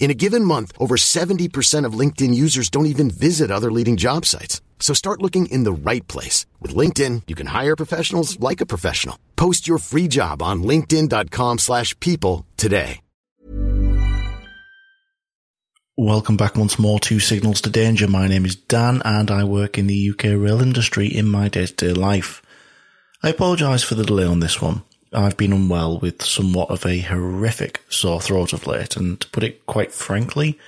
In a given month, over 70% of LinkedIn users don't even visit other leading job sites. So start looking in the right place. With LinkedIn, you can hire professionals like a professional. Post your free job on linkedin.com slash people today. Welcome back once more to Signals to Danger. My name is Dan and I work in the UK rail industry in my day-to-day life. I apologise for the delay on this one. I've been unwell with somewhat of a horrific sore throat of late, and to put it quite frankly,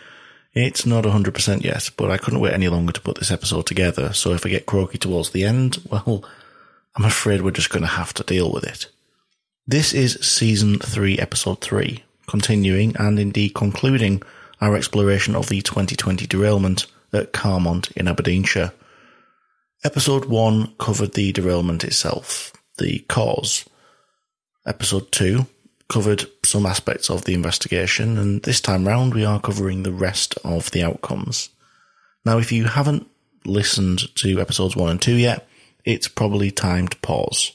it's not 100% yet, but I couldn't wait any longer to put this episode together, so if I get croaky towards the end, well, I'm afraid we're just going to have to deal with it. This is Season 3, Episode 3, continuing and indeed concluding our exploration of the 2020 derailment at Carmont in Aberdeenshire. Episode 1 covered the derailment itself, the cause, Episode 2 covered some aspects of the investigation, and this time round we are covering the rest of the outcomes. Now, if you haven't listened to episodes 1 and 2 yet, it's probably time to pause.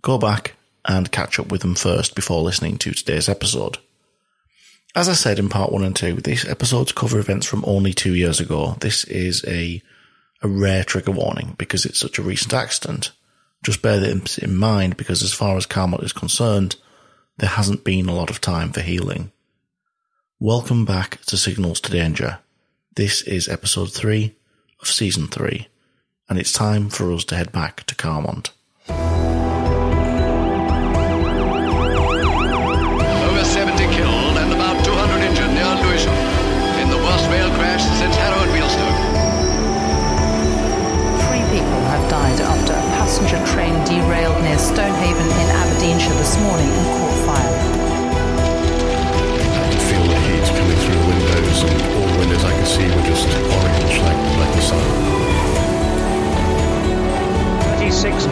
Go back and catch up with them first before listening to today's episode. As I said in part 1 and 2, these episodes cover events from only two years ago. This is a, a rare trigger warning because it's such a recent accident. Just bear this in mind because as far as Carmont is concerned, there hasn't been a lot of time for healing. Welcome back to Signals to Danger. This is episode 3 of season 3, and it's time for us to head back to Carmont.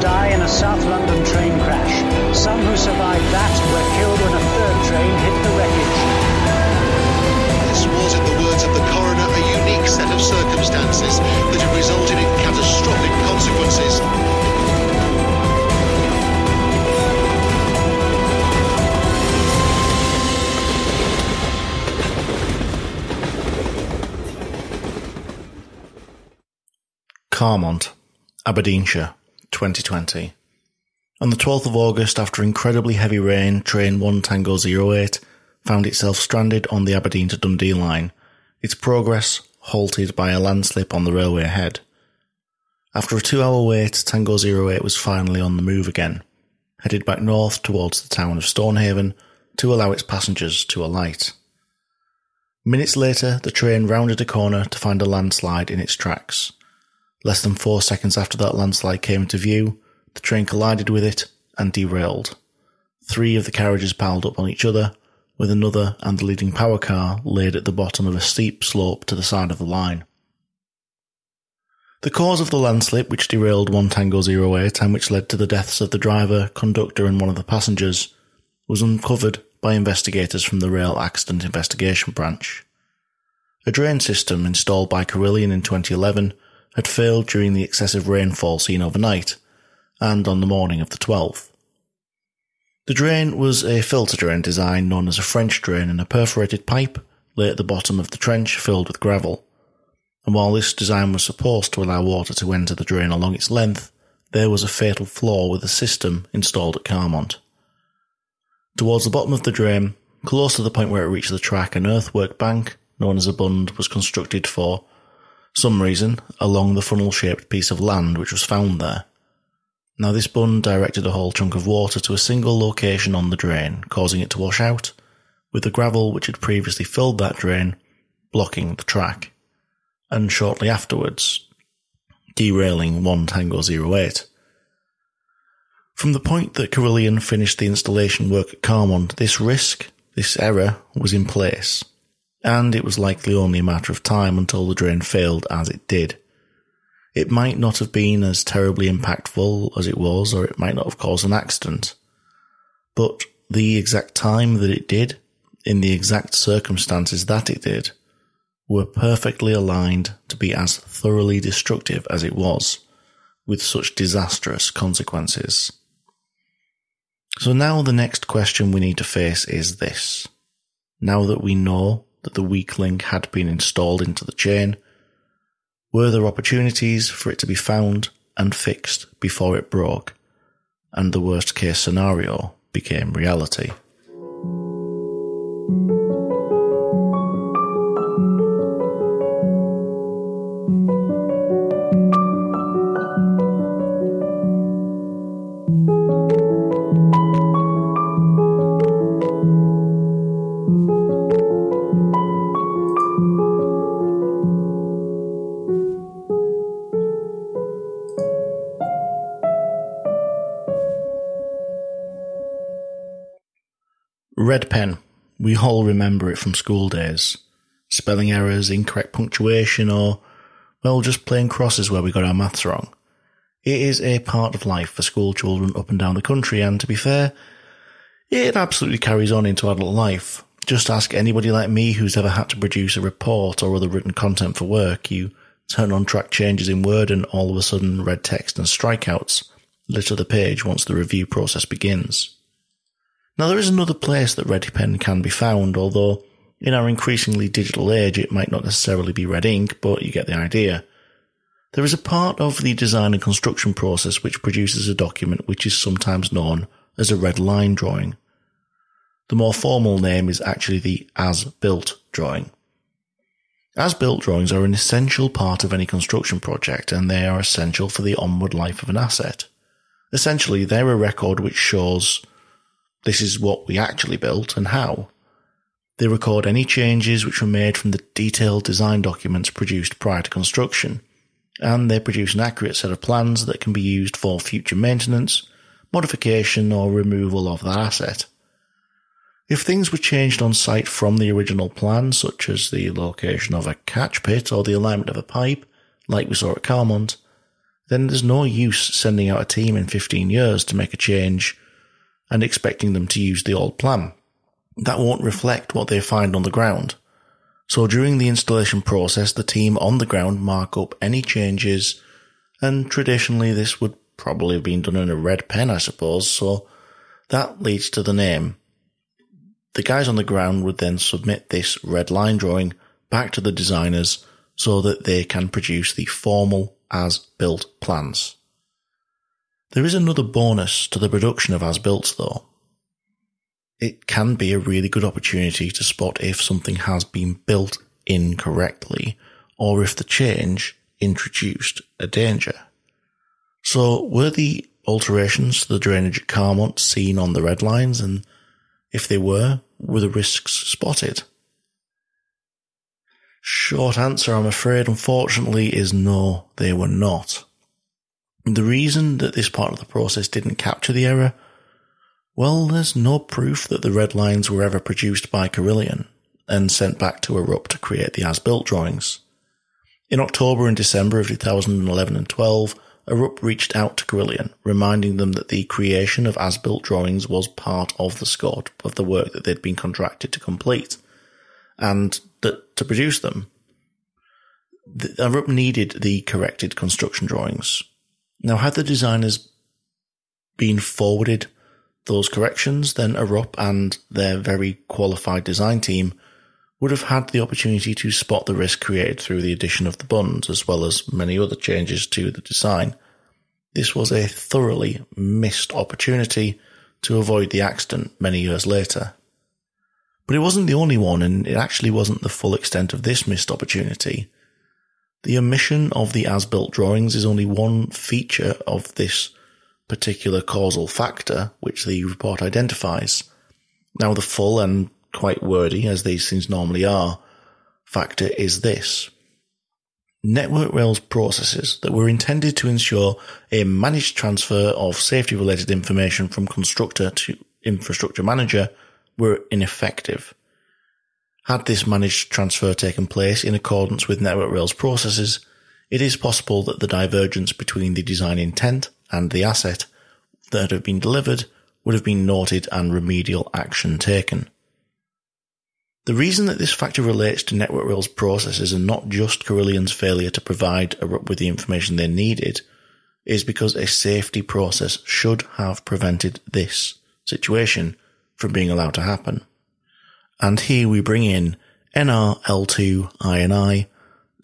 Die in a South London train crash. Some who survived that were killed when a third train hit the wreckage. This was, in the words of the coroner, a unique set of circumstances that have resulted in catastrophic consequences. Carmont, Aberdeenshire, 2020. On the 12th of August, after incredibly heavy rain, train 1 Tango 08 found itself stranded on the Aberdeen to Dundee line, its progress halted by a landslip on the railway ahead. After a two hour wait, Tango 08 was finally on the move again, headed back north towards the town of Stonehaven to allow its passengers to alight. Minutes later, the train rounded a corner to find a landslide in its tracks. Less than four seconds after that landslide came into view, the train collided with it and derailed. Three of the carriages piled up on each other, with another and the leading power car laid at the bottom of a steep slope to the side of the line. The cause of the landslip which derailed one Tango 08 and which led to the deaths of the driver, conductor and one of the passengers was uncovered by investigators from the Rail Accident Investigation Branch. A drain system installed by Carillion in 2011 had failed during the excessive rainfall seen overnight and on the morning of the 12th. The drain was a filter drain design known as a French drain and a perforated pipe lay at the bottom of the trench filled with gravel. And while this design was supposed to allow water to enter the drain along its length, there was a fatal flaw with the system installed at Carmont. Towards the bottom of the drain, close to the point where it reached the track, an earthwork bank, known as a bund, was constructed for some reason along the funnel shaped piece of land which was found there. Now, this bund directed a whole chunk of water to a single location on the drain, causing it to wash out, with the gravel which had previously filled that drain blocking the track, and shortly afterwards, derailing 1 Tango 08. From the point that Carillion finished the installation work at Carmont, this risk, this error, was in place, and it was likely only a matter of time until the drain failed as it did. It might not have been as terribly impactful as it was, or it might not have caused an accident. But the exact time that it did, in the exact circumstances that it did, were perfectly aligned to be as thoroughly destructive as it was, with such disastrous consequences. So now the next question we need to face is this. Now that we know that the weak link had been installed into the chain, were there opportunities for it to be found and fixed before it broke, and the worst case scenario became reality? Red pen. We all remember it from school days. Spelling errors, incorrect punctuation, or, well, just plain crosses where we got our maths wrong. It is a part of life for school children up and down the country, and to be fair, it absolutely carries on into adult life. Just ask anybody like me who's ever had to produce a report or other written content for work. You turn on track changes in Word and all of a sudden red text and strikeouts litter the page once the review process begins. Now there is another place that Red Pen can be found, although in our increasingly digital age it might not necessarily be red ink, but you get the idea. There is a part of the design and construction process which produces a document which is sometimes known as a red line drawing. The more formal name is actually the as-built drawing. As-built drawings are an essential part of any construction project and they are essential for the onward life of an asset. Essentially, they're a record which shows this is what we actually built and how. They record any changes which were made from the detailed design documents produced prior to construction, and they produce an accurate set of plans that can be used for future maintenance, modification, or removal of that asset. If things were changed on site from the original plan, such as the location of a catch pit or the alignment of a pipe, like we saw at Carmont, then there's no use sending out a team in 15 years to make a change and expecting them to use the old plan. That won't reflect what they find on the ground. So during the installation process, the team on the ground mark up any changes, and traditionally this would probably have been done in a red pen, I suppose, so that leads to the name. The guys on the ground would then submit this red line drawing back to the designers so that they can produce the formal as built plans. There is another bonus to the production of as built though. It can be a really good opportunity to spot if something has been built incorrectly or if the change introduced a danger. So were the alterations to the drainage at Carmont seen on the red lines and if they were, were the risks spotted? Short answer, I'm afraid, unfortunately, is no, they were not. The reason that this part of the process didn't capture the error? Well, there's no proof that the red lines were ever produced by Carillion and sent back to Arup to create the as-built drawings. In October and December of 2011 and 12, Arup reached out to Carillion, reminding them that the creation of as-built drawings was part of the scope of the work that they'd been contracted to complete, and that to produce them, Arup needed the corrected construction drawings, now, had the designers been forwarded those corrections, then Arup and their very qualified design team would have had the opportunity to spot the risk created through the addition of the bunds, as well as many other changes to the design. This was a thoroughly missed opportunity to avoid the accident many years later. But it wasn't the only one, and it actually wasn't the full extent of this missed opportunity. The omission of the as-built drawings is only one feature of this particular causal factor which the report identifies. Now the full and quite wordy, as these things normally are, factor is this. Network Rail's processes that were intended to ensure a managed transfer of safety related information from constructor to infrastructure manager were ineffective. Had this managed transfer taken place in accordance with Network Rail's processes, it is possible that the divergence between the design intent and the asset that had been delivered would have been noted and remedial action taken. The reason that this factor relates to Network Rail's processes and not just Carillion's failure to provide Arup with the information they needed is because a safety process should have prevented this situation from being allowed to happen. And here we bring in NRL2INI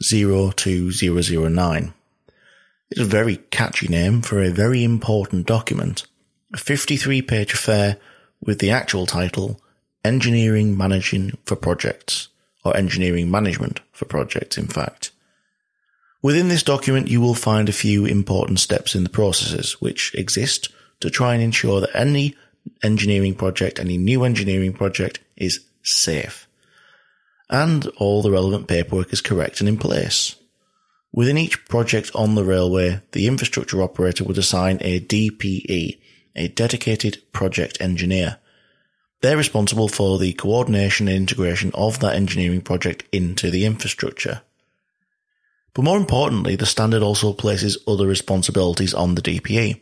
02009. It's a very catchy name for a very important document. A 53 page affair with the actual title Engineering Managing for Projects, or Engineering Management for Projects, in fact. Within this document, you will find a few important steps in the processes which exist to try and ensure that any engineering project, any new engineering project is safe. And all the relevant paperwork is correct and in place. Within each project on the railway, the infrastructure operator would assign a DPE, a dedicated project engineer. They're responsible for the coordination and integration of that engineering project into the infrastructure. But more importantly, the standard also places other responsibilities on the DPE,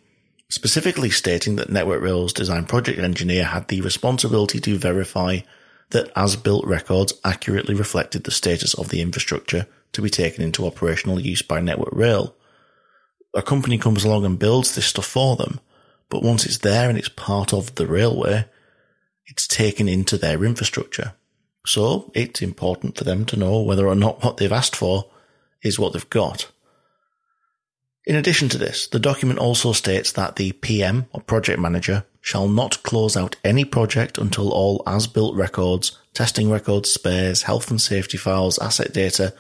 specifically stating that Network Rail's design project engineer had the responsibility to verify that as-built records accurately reflected the status of the infrastructure to be taken into operational use by Network Rail. A company comes along and builds this stuff for them, but once it's there and it's part of the railway, it's taken into their infrastructure. So it's important for them to know whether or not what they've asked for is what they've got. In addition to this, the document also states that the PM or project manager shall not close out any project until all as-built records, testing records, spares, health and safety files, asset data,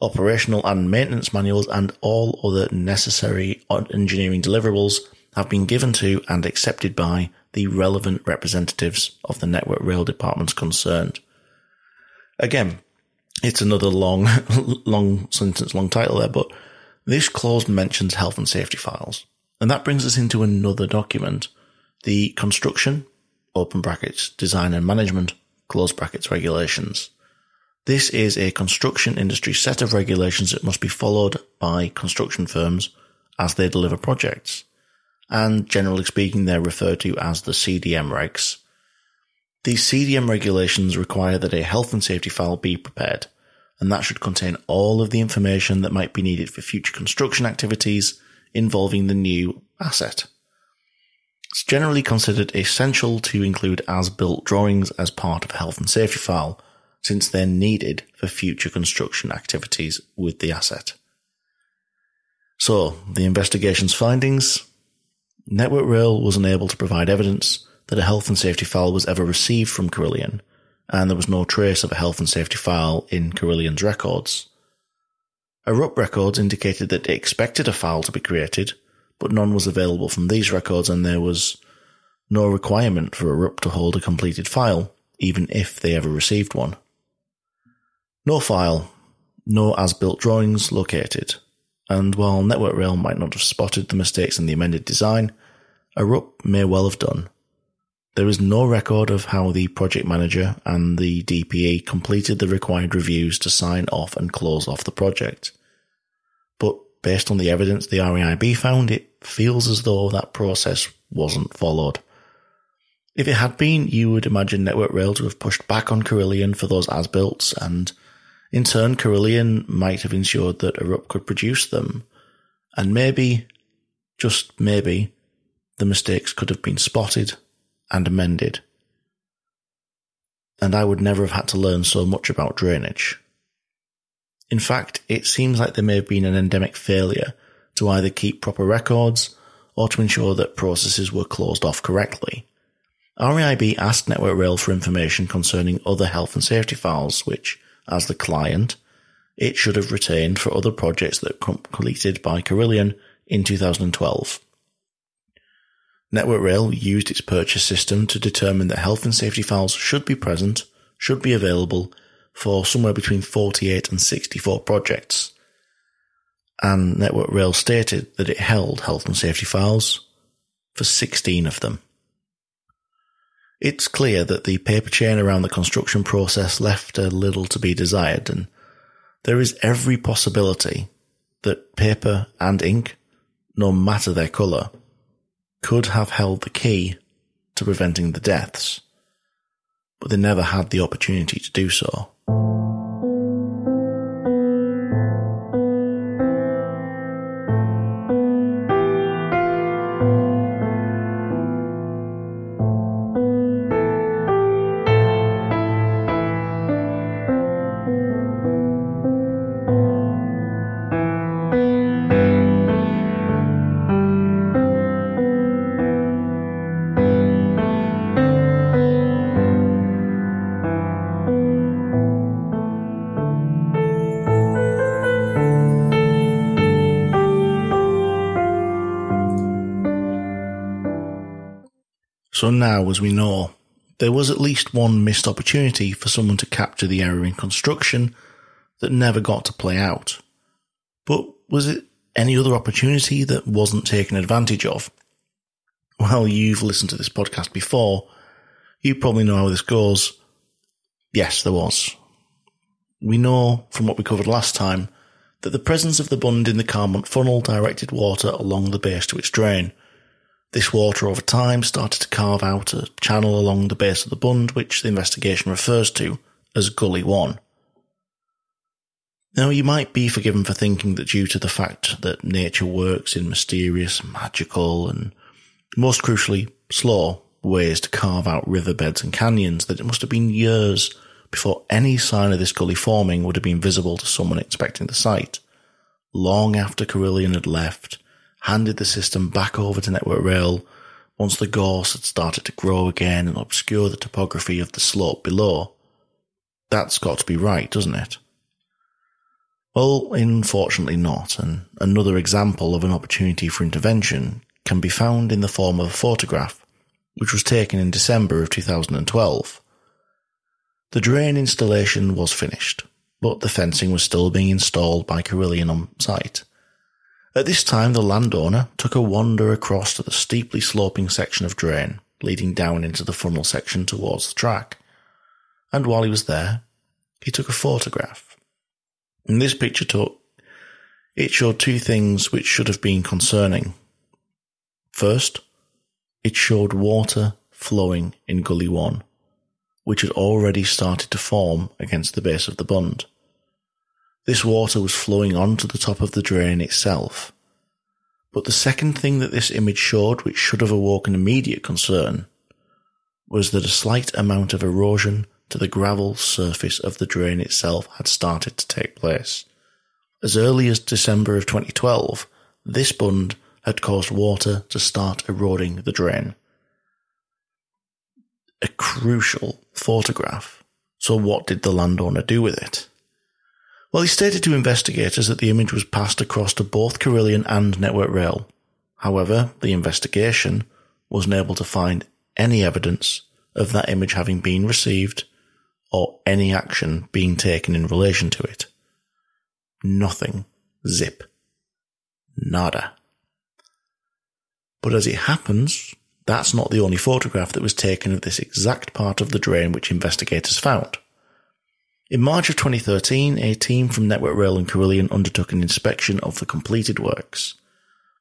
operational and maintenance manuals, and all other necessary engineering deliverables have been given to and accepted by the relevant representatives of the Network Rail departments concerned. Again, it's another long, long sentence, long title there, but this clause mentions health and safety files. And that brings us into another document, the construction, open brackets, design and management, close brackets regulations. This is a construction industry set of regulations that must be followed by construction firms as they deliver projects. And generally speaking, they're referred to as the CDM regs. These CDM regulations require that a health and safety file be prepared, and that should contain all of the information that might be needed for future construction activities involving the new asset. It's generally considered essential to include as-built drawings as part of a health and safety file, since they're needed for future construction activities with the asset. So, the investigation's findings Network Rail was unable to provide evidence that a health and safety file was ever received from Carillion, and there was no trace of a health and safety file in Carillion's records. Arup records indicated that they expected a file to be created, but none was available from these records, and there was no requirement for Arup to hold a completed file, even if they ever received one. No file, no as-built drawings located, and while Network Rail might not have spotted the mistakes in the amended design, Arup may well have done. There is no record of how the project manager and the DPE completed the required reviews to sign off and close off the project. But based on the evidence the RAIB found, it feels as though that process wasn't followed. If it had been, you would imagine Network Rail to have pushed back on Carillion for those as-builts and in turn, Carillion might have ensured that Arup could produce them, and maybe, just maybe, the mistakes could have been spotted and amended. And I would never have had to learn so much about drainage. In fact, it seems like there may have been an endemic failure to either keep proper records or to ensure that processes were closed off correctly. RAIB asked Network Rail for information concerning other health and safety files, which, as the client, it should have retained for other projects that were completed by Carillion in 2012. Network Rail used its purchase system to determine that health and safety files should be present, should be available for somewhere between 48 and 64 projects. And Network Rail stated that it held health and safety files for 16 of them. It's clear that the paper chain around the construction process left a little to be desired, and there is every possibility that paper and ink, no matter their colour, could have held the key to preventing the deaths, but they never had the opportunity to do so. Now, as we know, there was at least one missed opportunity for someone to capture the error in construction that never got to play out. But was it any other opportunity that wasn't taken advantage of? Well, you've listened to this podcast before. You probably know how this goes. Yes, there was. We know from what we covered last time that the presence of the bund in the Carmont funnel directed water along the base to its drain – this water over time started to carve out a channel along the base of the bund, which the investigation refers to as Gully 1. Now, you might be forgiven for thinking that due to the fact that nature works in mysterious, magical, and most crucially, slow ways to carve out riverbeds and canyons, that it must have been years before any sign of this gully forming would have been visible to someone expecting the site. Long after Carillion had left, handed the system back over to Network Rail once the gorse had started to grow again and obscure the topography of the slope below. That's got to be right, doesn't it? Well, unfortunately not, and another example of an opportunity for intervention can be found in the form of a photograph, which was taken in December of 2012. The drain installation was finished, but the fencing was still being installed by Carillion on site. At this time, the landowner took a wander across to the steeply sloping section of drain leading down into the funnel section towards the track. And while he was there, he took a photograph. And this picture took, it showed two things which should have been concerning. First, it showed water flowing in Gully 1, which had already started to form against the base of the bund. This water was flowing onto the top of the drain itself. But the second thing that this image showed, which should have awoken immediate concern, was that a slight amount of erosion to the gravel surface of the drain itself had started to take place. As early as December of 2012, this bund had caused water to start eroding the drain. A crucial photograph. So what did the landowner do with it? Well, he stated to investigators that the image was passed across to both Carillion and Network Rail. However, the investigation wasn't able to find any evidence of that image having been received or any action being taken in relation to it. Nothing. Zip. Nada. But as it happens, that's not the only photograph that was taken of this exact part of the drain which investigators found. In March of 2013, a team from Network Rail and Carillion undertook an inspection of the completed works.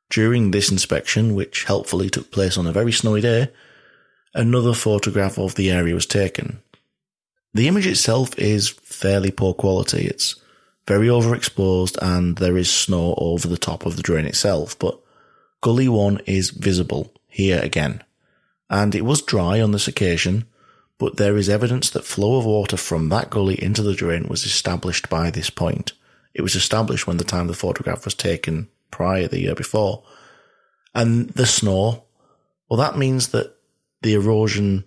During this inspection, which helpfully took place on a very snowy day, another photograph of the area was taken. The image itself is fairly poor quality. It's very overexposed and there is snow over the top of the drain itself, but Gully 1 is visible here again. and it was dry on this occasion, but there is evidence that flow of water from that gully into the drain was established by this point. It was established when the time the photograph was taken prior the year before. And the snow, well, that means that the erosion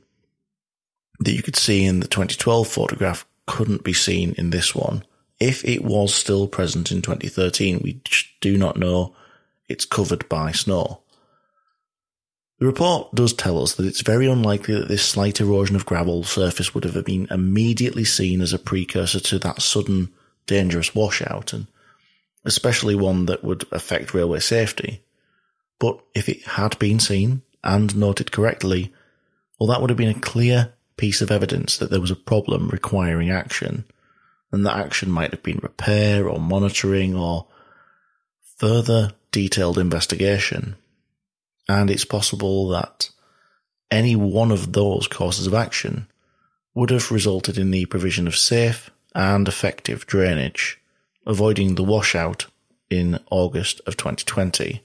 that you could see in the 2012 photograph couldn't be seen in this one. If it was still present in 2013, we do not know it's covered by snow. The report does tell us that it's very unlikely that this slight erosion of gravel surface would have been immediately seen as a precursor to that sudden dangerous washout, and especially one that would affect railway safety. But if it had been seen and noted correctly, well, that would have been a clear piece of evidence that there was a problem requiring action, and that action might have been repair or monitoring or further detailed investigation. And it's possible that any one of those courses of action would have resulted in the provision of safe and effective drainage, avoiding the washout in August of 2020,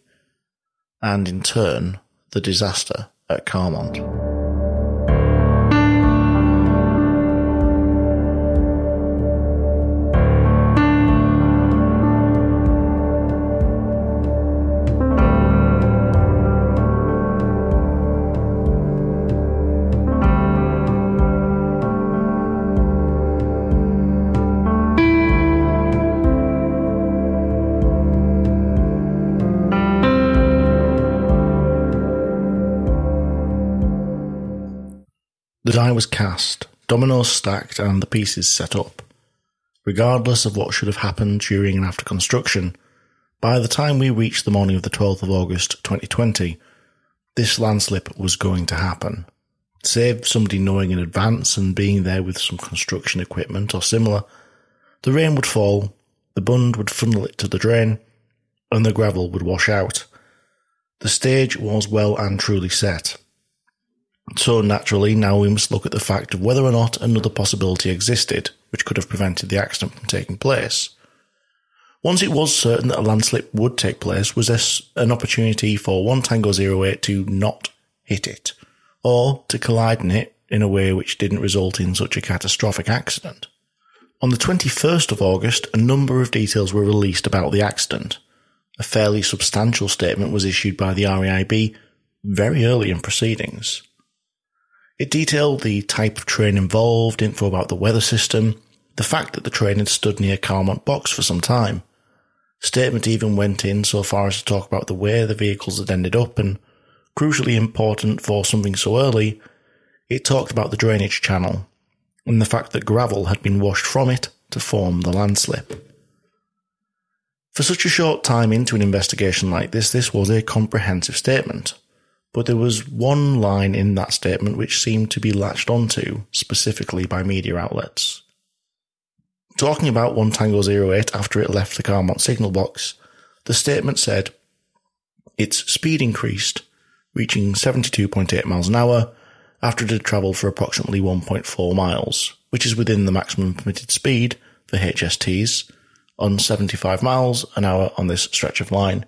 and in turn, the disaster at Carmont. Die was cast, dominoes stacked, and the pieces set up. Regardless of what should have happened during and after construction, by the time we reached the morning of the 12th of August 2020, this landslip was going to happen. Save somebody knowing in advance and being there with some construction equipment or similar, the rain would fall, the bund would funnel it to the drain, and the gravel would wash out. The stage was well and truly set. So naturally, now we must look at the fact of whether or not another possibility existed, which could have prevented the accident from taking place. Once it was certain that a landslip would take place, was this an opportunity for one Tango 08 to not hit it, or to collide in it in a way which didn't result in such a catastrophic accident? On the 21st of August, a number of details were released about the accident. A fairly substantial statement was issued by the RAIB very early in proceedings. It detailed the type of train involved, info about the weather system, the fact that the train had stood near Carmont Box for some time. Statement even went in so far as to talk about the way the vehicles had ended up, and crucially important for something so early, it talked about the drainage channel and the fact that gravel had been washed from it to form the landslip. For such a short time into an investigation like this, this was a comprehensive statement. But there was one line in that statement which seemed to be latched onto specifically by media outlets. Talking about one Tango 08 after it left the Carmont signal box, the statement said, its speed increased, reaching 72.8 miles an hour after it had travelled for approximately 1.4 miles, which is within the maximum permitted speed for HSTs on 75 miles an hour on this stretch of line.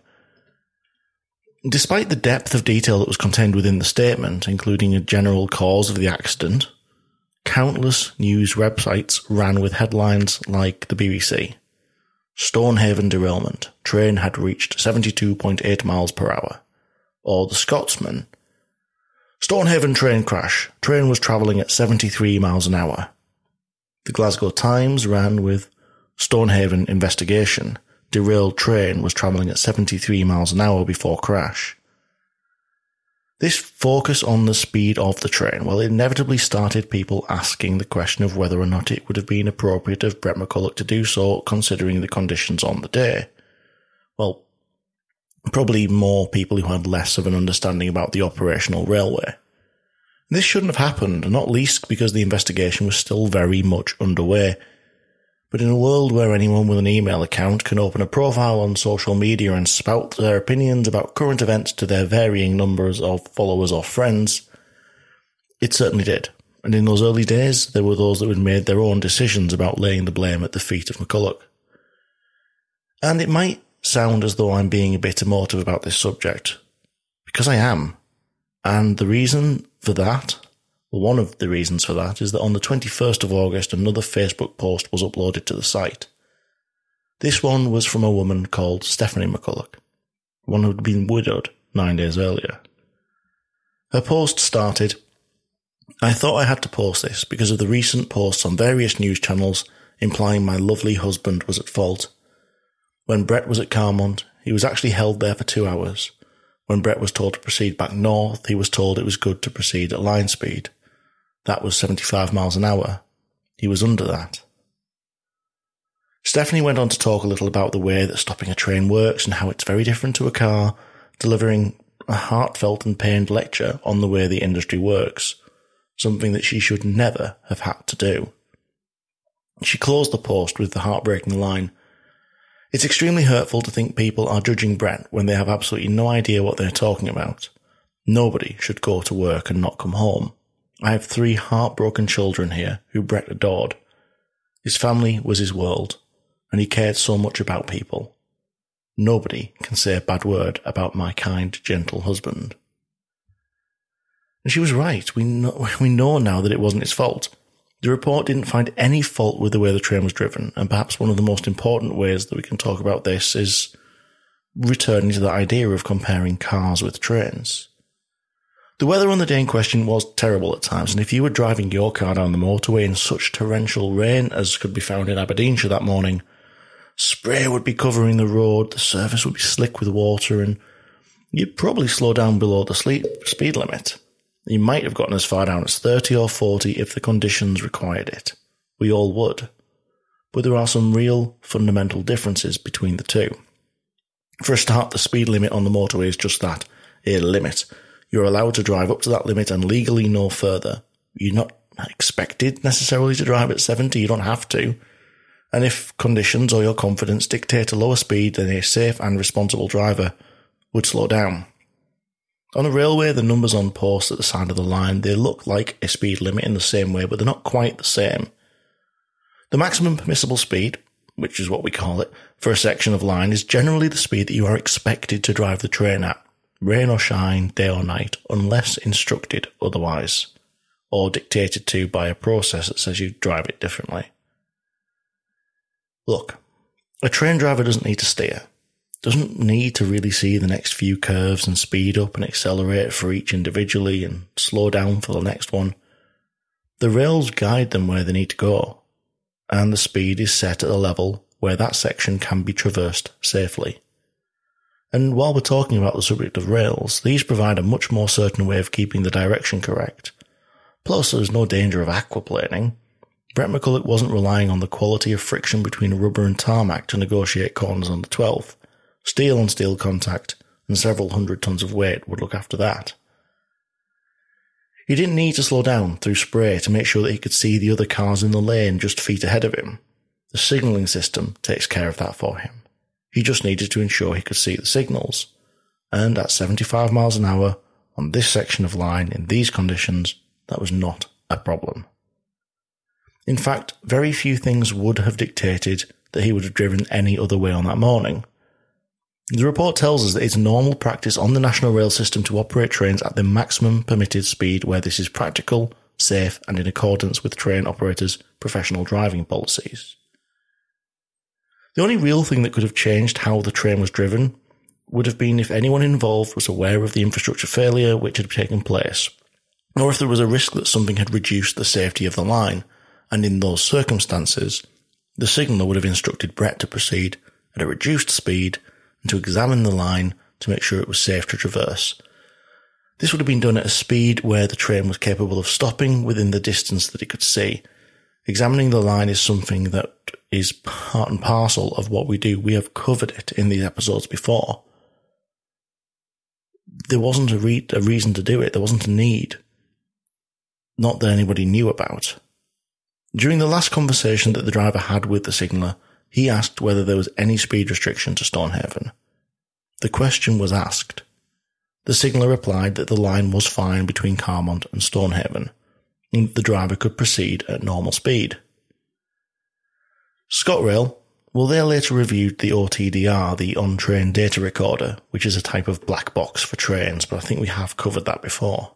Despite the depth of detail that was contained within the statement, including a general cause of the accident, countless news websites ran with headlines like the BBC. Stonehaven derailment. Train had reached 72.8 miles per hour. Or The Scotsman. Stonehaven train crash. Train was travelling at 73 miles an hour. The Glasgow Times ran with Stonehaven investigation derailed train was travelling at 73 miles an hour before crash. This focus on the speed of the train, well, inevitably started people asking the question of whether or not it would have been appropriate of Brett McCulloch to do so, considering the conditions on the day. Well, probably more people who had less of an understanding about the operational railway. This shouldn't have happened, not least because the investigation was still very much underway, but in a world where anyone with an email account can open a profile on social media and spout their opinions about current events to their varying numbers of followers or friends, it certainly did. And in those early days, there were those that had made their own decisions about laying the blame at the feet of McCulloch. And it might sound as though I'm being a bit emotive about this subject, because I am. And the reason for that, one of the reasons for that is that on the 21st of August, another Facebook post was uploaded to the site. This one was from a woman called Stephanie McCulloch, one who had been widowed nine days earlier. Her post started, I thought I had to post this because of the recent posts on various news channels implying my lovely husband was at fault. When Brett was at Carmont, he was actually held there for two hours. When Brett was told to proceed back north, he was told it was good to proceed at line speed. That was 75 miles an hour. He was under that. Stephanie went on to talk a little about the way that stopping a train works and how it's very different to a car, delivering a heartfelt and pained lecture on the way the industry works, something that she should never have had to do. She closed the post with the heartbreaking line, It's extremely hurtful to think people are judging Brett when they have absolutely no idea what they're talking about. Nobody should go to work and not come home. I have three heartbroken children here who Brett adored. His family was his world, and he cared so much about people. Nobody can say a bad word about my kind, gentle husband. And she was right. We know, we know now that it wasn't his fault. The report didn't find any fault with the way the train was driven, and perhaps one of the most important ways that we can talk about this is returning to the idea of comparing cars with trains. The weather on the day in question was terrible at times, and if you were driving your car down the motorway in such torrential rain as could be found in Aberdeenshire that morning, spray would be covering the road, the surface would be slick with water, and you'd probably slow down below the speed limit. You might have gotten as far down as 30 or 40 if the conditions required it. We all would. But there are some real fundamental differences between the two. For a start, the speed limit on the motorway is just that, a limit. You're allowed to drive up to that limit and legally no further. You're not expected necessarily to drive at 70, you don't have to. And if conditions or your confidence dictate a lower speed, then a safe and responsible driver would slow down. On a railway, the numbers on posts at the side of the line, they look like a speed limit in the same way, but they're not quite the same. The maximum permissible speed, which is what we call it, for a section of line is generally the speed that you are expected to drive the train at, rain or shine, day or night, unless instructed otherwise, or dictated to by a process that says you drive it differently. Look, a train driver doesn't need to steer doesn't need to really see the next few curves and speed up and accelerate for each individually and slow down for the next one. The rails guide them where they need to go, and the speed is set at a level where that section can be traversed safely. And while we're talking about the subject of rails, these provide a much more certain way of keeping the direction correct. Plus, there's no danger of aquaplaning. Brett McCulloch wasn't relying on the quality of friction between rubber and tarmac to negotiate corners on the 12th. Steel on steel contact and several hundred tons of weight would look after that. He didn't need to slow down through spray to make sure that he could see the other cars in the lane just feet ahead of him. The signalling system takes care of that for him. He just needed to ensure he could see the signals. And at 75 miles an hour on this section of line in these conditions, that was not a problem. In fact, very few things would have dictated that he would have driven any other way on that morning. The report tells us that it's normal practice on the national rail system to operate trains at the maximum permitted speed where this is practical, safe, and in accordance with train operators' professional driving policies. The only real thing that could have changed how the train was driven would have been if anyone involved was aware of the infrastructure failure which had taken place, or if there was a risk that something had reduced the safety of the line, and in those circumstances, the signaller would have instructed Brett to proceed at a reduced speed and to examine the line to make sure it was safe to traverse. This would have been done at a speed where the train was capable of stopping within the distance that it could see. Examining the line is something that is part and parcel of what we do. We have covered it in these episodes before. There wasn't a, re- a reason to do it. There wasn't a need. Not that anybody knew about. During the last conversation that the driver had with the signaller, he asked whether there was any speed restriction to Stonehaven. The question was asked. The signaller replied that the line was fine between Carmont and Stonehaven, the driver could proceed at normal speed. ScotRail, Well, they later reviewed the OTDR, the on-train data recorder, which is a type of black box for trains, but I think we have covered that before.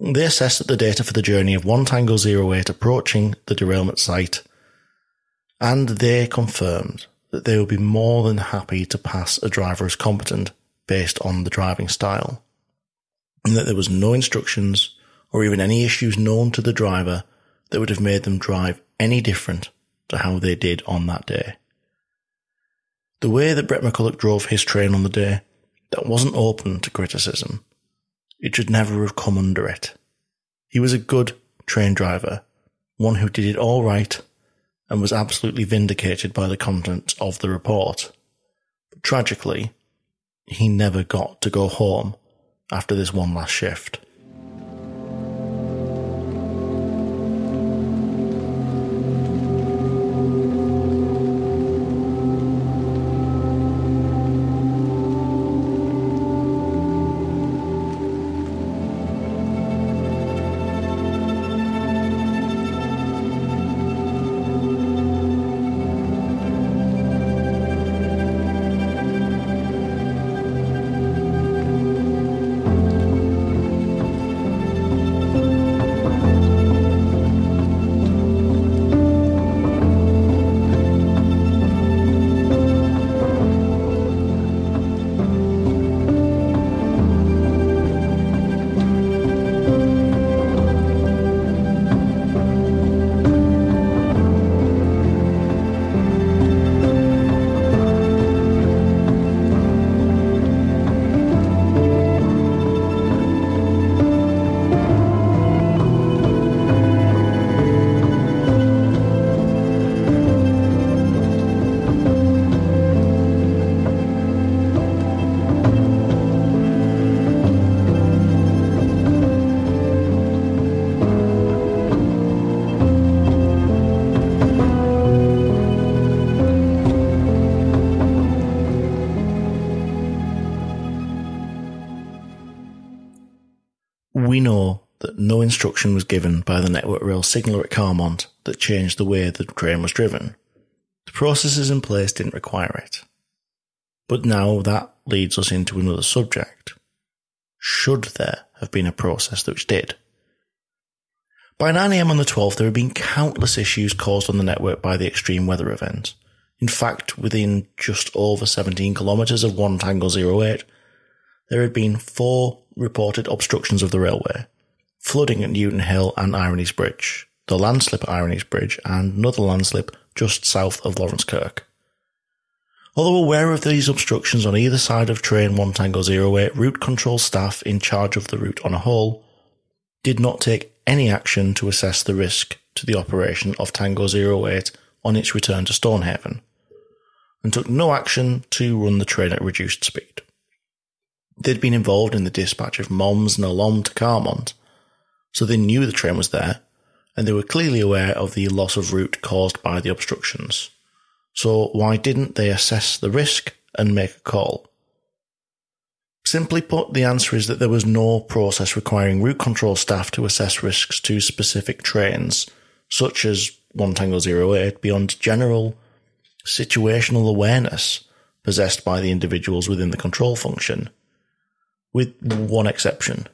They assessed that the data for the journey of 1 Tango 08 approaching the derailment site, and they confirmed that they would be more than happy to pass a driver as competent based on the driving style, and that there was no instructions or even any issues known to the driver that would have made them drive any different to how they did on that day. The way that Brett McCulloch drove his train on the day, that wasn't open to criticism. It should never have come under it. He was a good train driver, one who did it all right and was absolutely vindicated by the content of the report. But tragically, he never got to go home after this one last shift. Instruction was given by the Network Rail signaller at Carmont that changed the way the train was driven. The processes in place didn't require it. But now that leads us into another subject. Should there have been a process which did? By 9am on the 12th, there had been countless issues caused on the network by the extreme weather event. In fact, within just over 17 kilometres of 1 Tango 08, there had been four reported obstructions of the railway, flooding at Newtonhill and Ironies Bridge, the landslip at Ironies Bridge, and another landslip just south of Laurencekirk. Although aware of these obstructions on either side of train 1 Tango 08, route control staff in charge of the route on a whole did not take any action to assess the risk to the operation of Tango 08 on its return to Stonehaven, and took no action to run the train at reduced speed. They'd been involved in the dispatch of Moms and Alom to Carmont, so they knew the train was there, and they were clearly aware of the loss of route caused by the obstructions. So why didn't they assess the risk and make a call? Simply put, the answer is that there was no process requiring route control staff to assess risks to specific trains, such as 1 Tango 08, beyond general situational awareness possessed by the individuals within the control function, with one exception.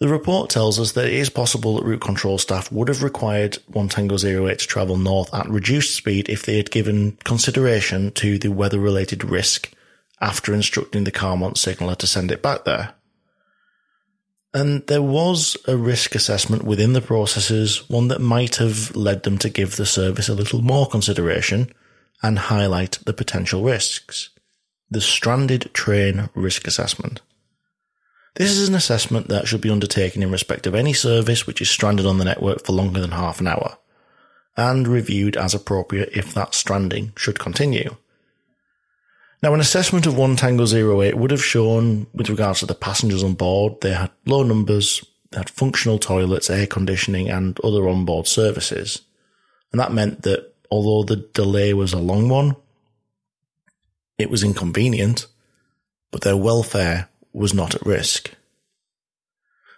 The report tells us that it is possible that route control staff would have required 1 Tango 08 to travel north at reduced speed if they had given consideration to the weather related risk after instructing the Carmont signaller to send it back there. And there was a risk assessment within the processes, one that might have led them to give the service a little more consideration and highlight the potential risks. The Stranded Train Risk Assessment. This is an assessment that should be undertaken in respect of any service which is stranded on the network for longer than half an hour, and reviewed as appropriate if that stranding should continue. Now, an assessment of 1 Tango 08 would have shown, with regards to the passengers on board, they had low numbers, they had functional toilets, air conditioning, and other onboard services. And that meant that although the delay was a long one, it was inconvenient, but their welfare was not at risk.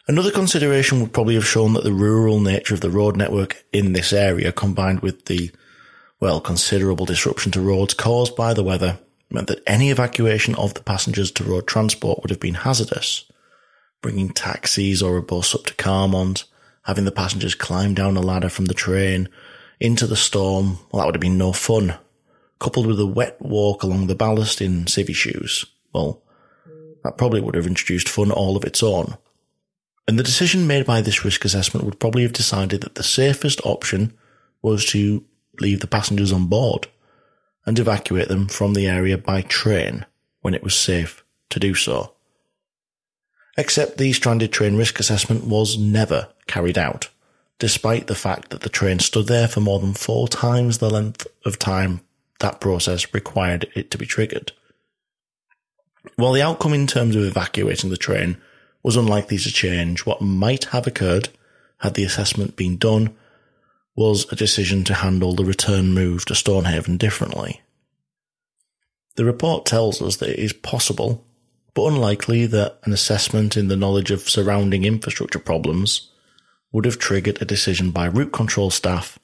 Another consideration would probably have shown that the rural nature of the road network in this area, combined with the Well, considerable disruption to roads caused by the weather meant that any evacuation of the passengers to road transport would have been hazardous. Bringing taxis or a bus up to Carmont, having the passengers climb down a ladder from the train into the storm, well, that would have been no fun. Coupled with a wet walk along the ballast in civvy shoes, well, that probably would have introduced fun all of its own. And the decision made by this risk assessment would probably have decided that the safest option was to leave the passengers on board and evacuate them from the area by train when it was safe to do so. Except the stranded train risk assessment was never carried out, despite the fact that the train stood there for more than four times the length of time that process required it to be triggered. While the outcome in terms of evacuating the train was unlikely to change, what might have occurred had the assessment been done was a decision to handle the return move to Stonehaven differently. The report tells us that it is possible, but unlikely that an assessment in the knowledge of surrounding infrastructure problems would have triggered a decision by route control staff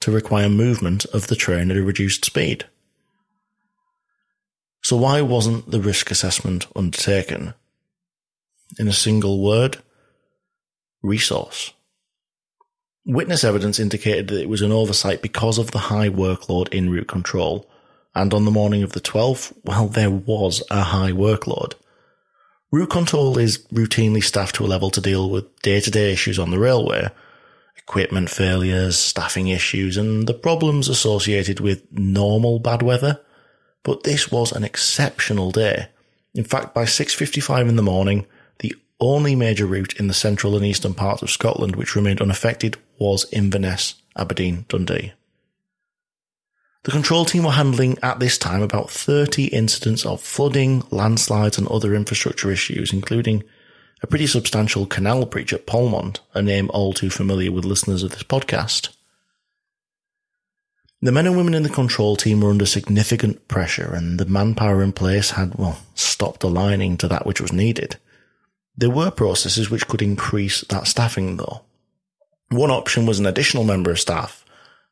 to require movement of the train at a reduced speed. So why wasn't the risk assessment undertaken? In a single word, resource. Witness evidence indicated that it was an oversight because of the high workload in route control, and on the morning of the 12th, well, there was a high workload. Route control is routinely staffed to a level to deal with day-to-day issues on the railway, equipment failures, staffing issues, and the problems associated with normal bad weather. But this was an exceptional day. In fact, by 6.55 in the morning, the only major route in the central and eastern parts of Scotland which remained unaffected was Inverness, Aberdeen, Dundee. The control team were handling at this time about 30 incidents of flooding, landslides and other infrastructure issues, including a pretty substantial canal breach at Polmont, a name all too familiar with listeners of this podcast. The men and women in the control team were under significant pressure and the manpower in place had, well, stopped aligning to that which was needed. There were processes which could increase that staffing though. One option was an additional member of staff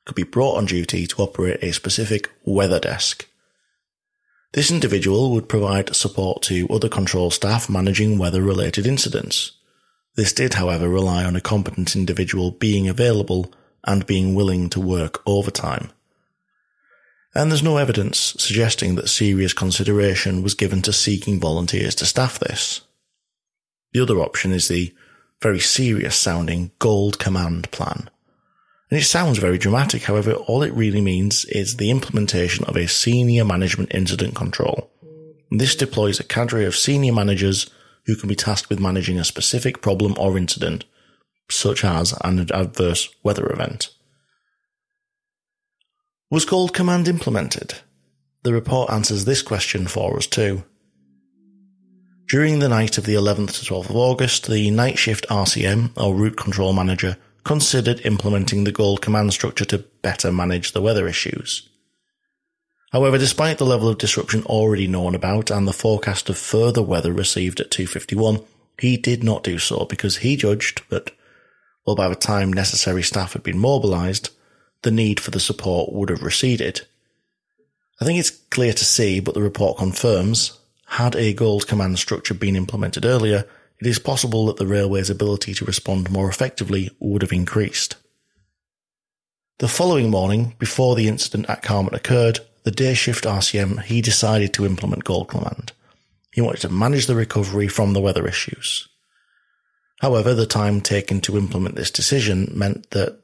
could be brought on duty to operate a specific weather desk. This individual would provide support to other control staff managing weather related incidents. This did, however, rely on a competent individual being available and being willing to work overtime. And there's no evidence suggesting that serious consideration was given to seeking volunteers to staff this. The other option is the very serious sounding Gold Command plan. And it sounds very dramatic, however, all it really means is the implementation of a senior management incident control. And this deploys a cadre of senior managers who can be tasked with managing a specific problem or incident, such as an adverse weather event. Was Gold Command implemented? The report answers this question for us too. During the night of the 11th to 12th of August, the night shift RCM, or route control manager, considered implementing the Gold command structure to better manage the weather issues. However, despite the level of disruption already known about and the forecast of further weather received at 251, he did not do so because he judged that, well, by the time necessary staff had been mobilised, the need for the support would have receded. I think it's clear to see, but the report confirms, had a gold command structure been implemented earlier, it is possible that the railway's ability to respond more effectively would have increased. The following morning, before the incident at Carmont occurred, the day shift RCM, he decided to implement Gold Command. He wanted to manage the recovery from the weather issues. However, the time taken to implement this decision meant that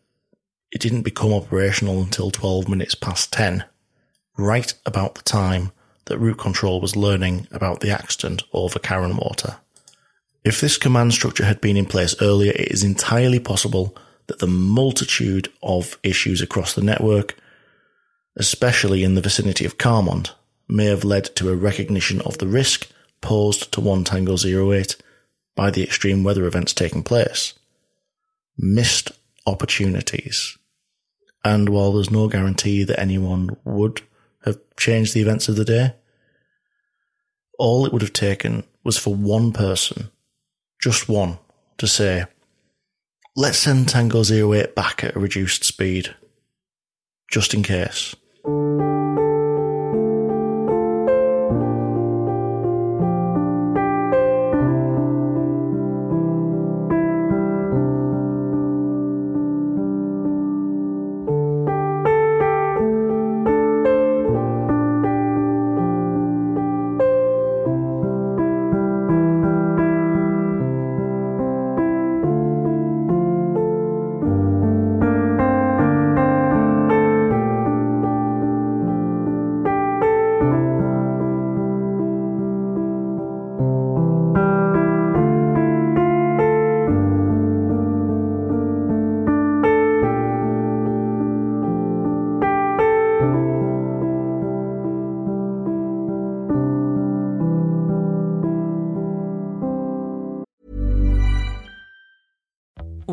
it didn't become operational until 12 minutes past 10, right about the time that route control was learning about the accident over Carron Water. If this command structure had been in place earlier, it is entirely possible that the multitude of issues across the network, especially in the vicinity of Carmont, may have led to a recognition of the risk posed to 1 Tango 08 by the extreme weather events taking place. Missed opportunities. And while there's no guarantee that anyone would have changed the events of the day, all it would have taken was for one person just one, to say, let's send Tango 08 back at a reduced speed. just in case.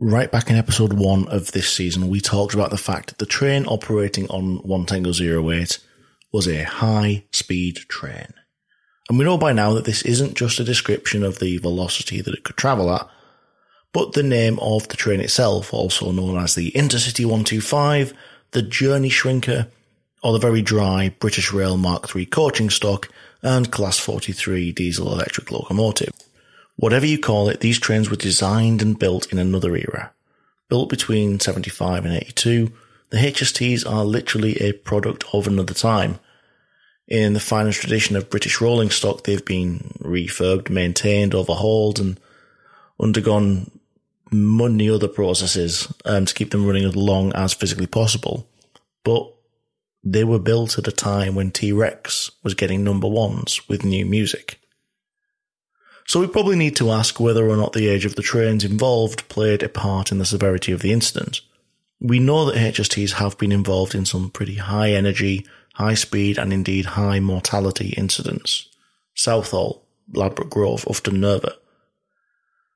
Right back in episode one of this season, we talked about the fact that the train operating on 1 Tango 08 was a high speed train. And we know by now that this isn't just a description of the velocity that it could travel at, but the name of the train itself, also known as the Intercity 125, the Journey Shrinker, or the very dry British Rail Mark III coaching stock and Class 43 diesel electric locomotive. Whatever you call it, these trains were designed and built in another era. Built between 75 and 82, the HSTs are literally a product of another time. In the finest tradition of British rolling stock, they've been refurbed, maintained, overhauled, and undergone many other processes um, to keep them running as long as physically possible. But they were built at a time when T-Rex was getting number ones with new music. So we probably need to ask whether or not the age of the trains involved played a part in the severity of the incident. We know that HSTs have been involved in some pretty high energy, high speed, and indeed high mortality incidents. Southall, Ladbroke Grove, Ufton Nervet.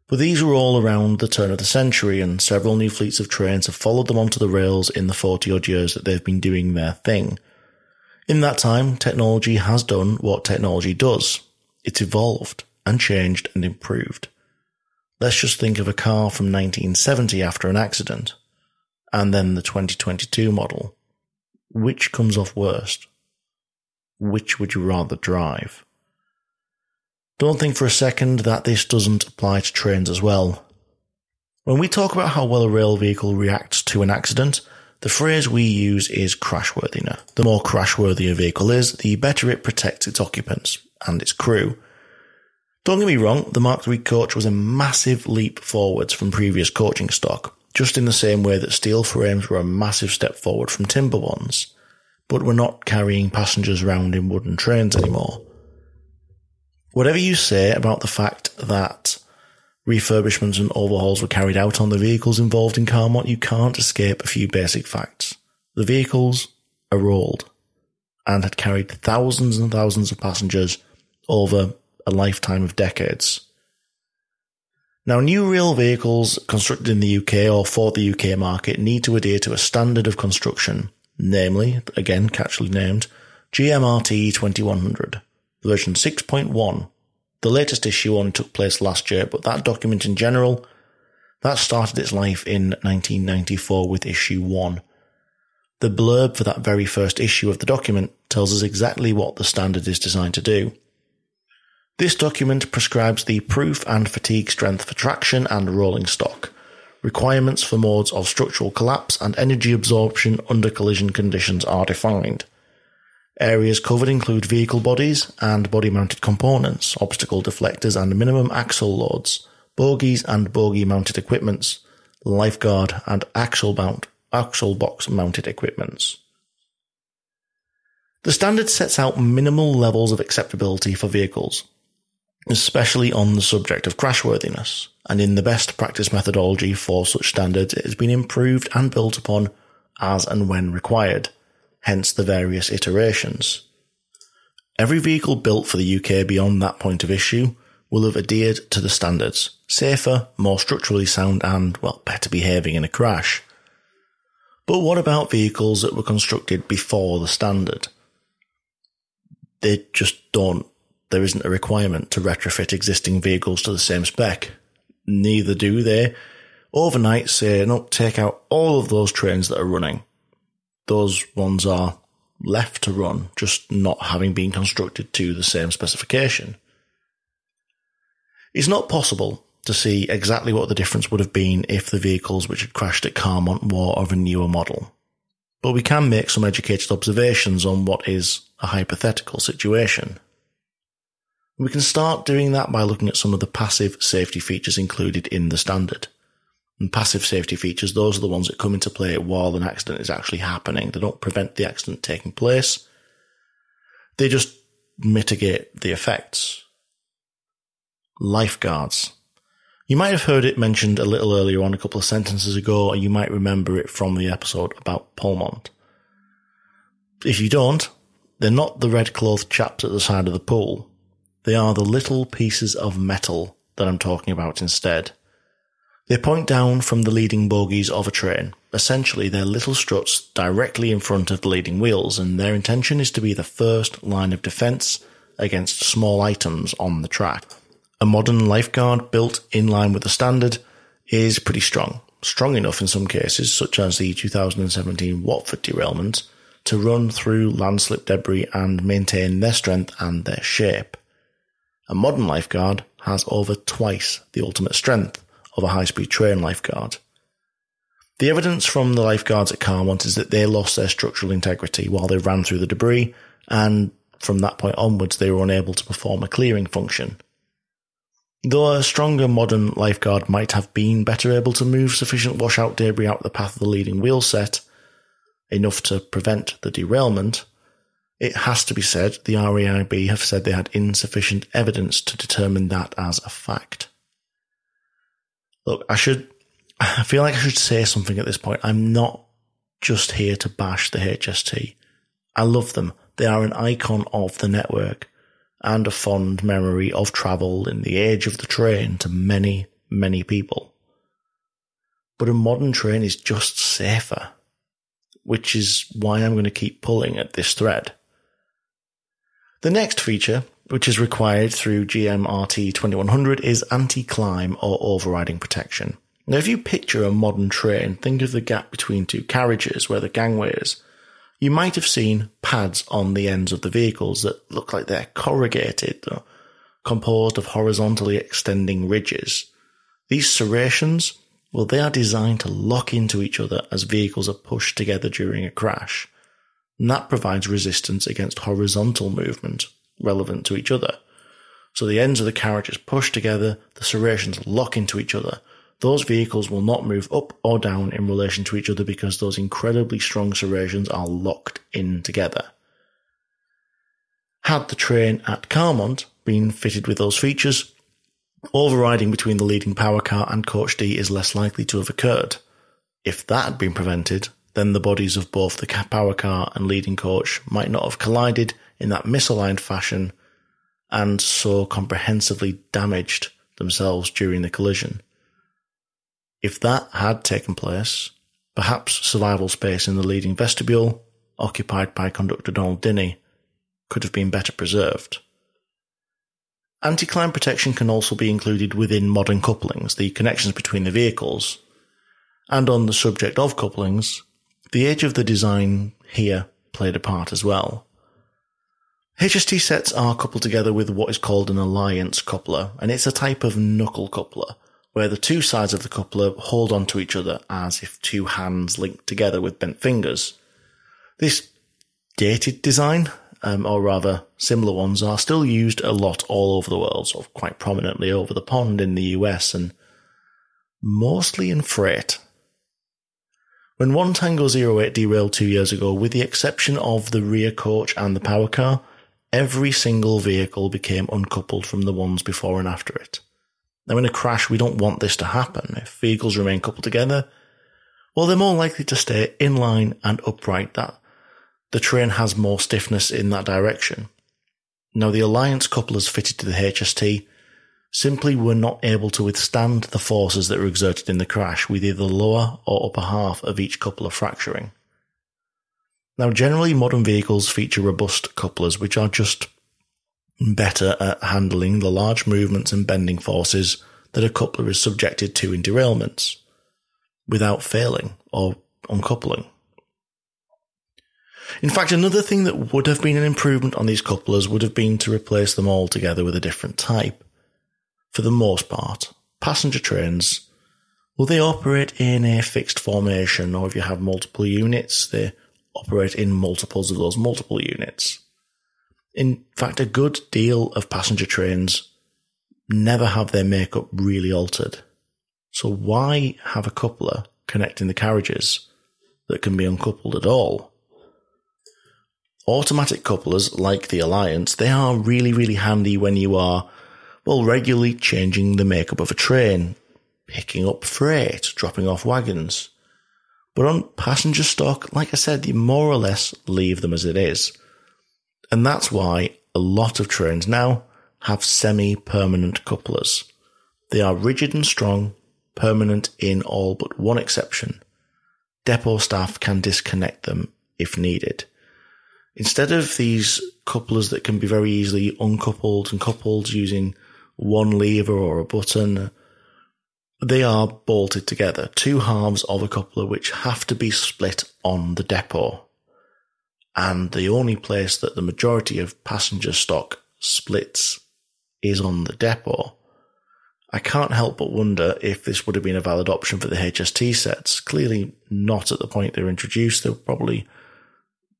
But these were all around the turn of the century, and several new fleets of trains have followed them onto the rails in the 40 odd years that they've been doing their thing. In that time, technology has done what technology does. It's evolved and changed and improved. Let's just think of a car from 1970 after an accident, and then the 2022 model. Which comes off worst? Which would you rather drive? Don't think for a second that this doesn't apply to trains as well. When we talk about how well a rail vehicle reacts to an accident, the phrase we use is crashworthiness. The more crashworthy a vehicle is, the better it protects its occupants and its crew. Don't get me wrong, the Mark III coach was a massive leap forwards from previous coaching stock, just in the same way that steel frames were a massive step forward from timber ones. But we're not carrying passengers around in wooden trains anymore. Whatever you say about the fact that refurbishments and overhauls were carried out on the vehicles involved in Carmont, you can't escape a few basic facts. The vehicles are old and had carried thousands and thousands of passengers over a lifetime of decades. Now, new rail vehicles constructed in the UK or for the UK market need to adhere to a standard of construction, namely, again, catchily named, GMRT 2100, version 6.1. The latest issue only took place last year, but that document in general, that started its life in 1994 with issue 1. The blurb for that very first issue of the document tells us exactly what the standard is designed to do. This document prescribes the proof and fatigue strength for traction and rolling stock, Requirements for modes of structural collapse and energy absorption under collision conditions are defined. Areas covered include vehicle bodies and body mounted components, obstacle deflectors and minimum axle loads, bogies and bogie mounted equipments, lifeguard and axle mount, axle box mounted equipments. The standard sets out minimal levels of acceptability for vehicles, especially on the subject of crashworthiness, and in the best practice methodology for such standards it has been improved and built upon as and when required, hence the various iterations. Every vehicle built for the UK beyond that point of issue will have adhered to the standards, safer, more structurally sound and, well, better behaving in a crash. But what about vehicles that were constructed before the standard? They just don't. There isn't a requirement to retrofit existing vehicles to the same spec. Neither do they overnight say, no, take out all of those trains that are running. Those ones are left to run, just not having been constructed to the same specification. It's not possible to see exactly what the difference would have been if the vehicles which had crashed at Carmont were of a newer model. But we can make some educated observations on what is a hypothetical situation. We can start doing that by looking at some of the passive safety features included in the standard. And passive safety features, those are the ones that come into play while an accident is actually happening. They don't prevent the accident taking place. They just mitigate the effects lifeguards. You might have heard it mentioned a little earlier on, a couple of sentences ago, or you might remember it from the episode about Polmont. If you don't, they're not the red clothed chaps at the side of the pool. They are the little pieces of metal that I'm talking about instead. They point down from the leading bogies of a train. Essentially, they're little struts directly in front of the leading wheels, and their intention is to be the first line of defense against small items on the track a modern lifeguard built in line with the standard is pretty strong. Strong enough in some cases, such as the 2017 Watford derailment, to run through landslip debris and maintain their strength and their shape. A modern lifeguard has over twice the ultimate strength of a high speed train lifeguard. The evidence from the lifeguards at Carmont is that they lost their structural integrity while they ran through the debris, and from that point onwards they were unable to perform a clearing function. Though a stronger modern lifeguard might have been better able to move sufficient washout debris out of the path of the leading wheel set, enough to prevent the derailment, it has to be said the RAIB have said they had insufficient evidence to determine that as a fact. Look, I should, I feel like I should say something at this point. I'm not just here to bash the HST. I love them. They are an icon of the network and a fond memory of travel in the age of the train to many, many people. But a modern train is just safer, which is why I'm going to keep pulling at this thread. The next feature, which is required through GMRT 2100, is anti-climb or overriding protection. Now, if you picture a modern train, think of the gap between two carriages where the gangway is you might have seen pads on the ends of the vehicles that look like they're corrugated or composed of horizontally extending ridges. These serrations, well, they are designed to lock into each other as vehicles are pushed together during a crash. And that provides resistance against horizontal movement relevant to each other. So the ends of the carriages push together, the serrations lock into each other, those vehicles will not move up or down in relation to each other because those incredibly strong serrations are locked in together. Had the train at Carmont been fitted with those features, overriding between the leading power car and coach D is less likely to have occurred. If that had been prevented, then the bodies of both the power car and leading coach might not have collided in that misaligned fashion and so comprehensively damaged themselves during the collision. If that had taken place, perhaps survival space in the leading vestibule, occupied by conductor Donald Dinnie, could have been better preserved. Anti-climb protection can also be included within modern couplings, the connections between the vehicles. And on the subject of couplings, the age of the design here played a part as well. HST sets are coupled together with what is called an alliance coupler, and it's a type of knuckle coupler where the two sides of the coupler hold onto each other as if two hands linked together with bent fingers. This dated design, um, or rather similar ones, are still used a lot all over the world, sort of quite prominently over the pond in the US and mostly in freight. When one Tango 08 derailed two years ago, with the exception of the rear coach and the power car, every single vehicle became uncoupled from the ones before and after it. Now, in a crash, we don't want this to happen. If vehicles remain coupled together, well, they're more likely to stay in line and upright. That the train has more stiffness in that direction. Now, the Alliance couplers fitted to the HST simply were not able to withstand the forces that were exerted in the crash, with either the lower or upper half of each coupler fracturing. Now, generally, modern vehicles feature robust couplers, which are just better at handling the large movements and bending forces that a coupler is subjected to in derailments without failing or uncoupling. In fact, another thing that would have been an improvement on these couplers would have been to replace them all together with a different type. For the most part, passenger trains, well, they operate in a fixed formation, or if you have multiple units, they operate in multiples of those multiple units. In fact, a good deal of passenger trains never have their makeup really altered. So why have a coupler connecting the carriages that can be uncoupled at all? Automatic couplers like the Alliance, they are really, really handy when you are, well, regularly changing the makeup of a train, picking up freight, dropping off wagons. But on passenger stock, like I said, you more or less leave them as it is. And that's why a lot of trains now have semi-permanent couplers. They are rigid and strong, permanent in all but one exception. Depot staff can disconnect them if needed. Instead of these couplers that can be very easily uncoupled and coupled using one lever or a button, they are bolted together, two halves of a coupler which have to be split on the depot. And the only place that the majority of passenger stock splits is on the depot. I can't help but wonder if this would have been a valid option for the HST sets. Clearly not at the point they were introduced. They were probably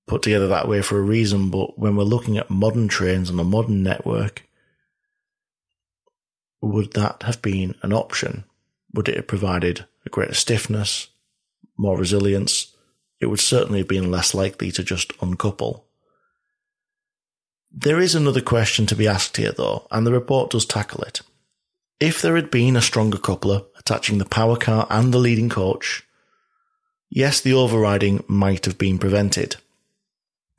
put together that way for a reason, but when we're looking at modern trains on a modern network, would that have been an option? Would it have provided a greater stiffness, more resilience? It would certainly have been less likely to just uncouple. There is another question to be asked here though, and the report does tackle it. If there had been a stronger coupler attaching the power car and the leading coach, yes, the overriding might have been prevented.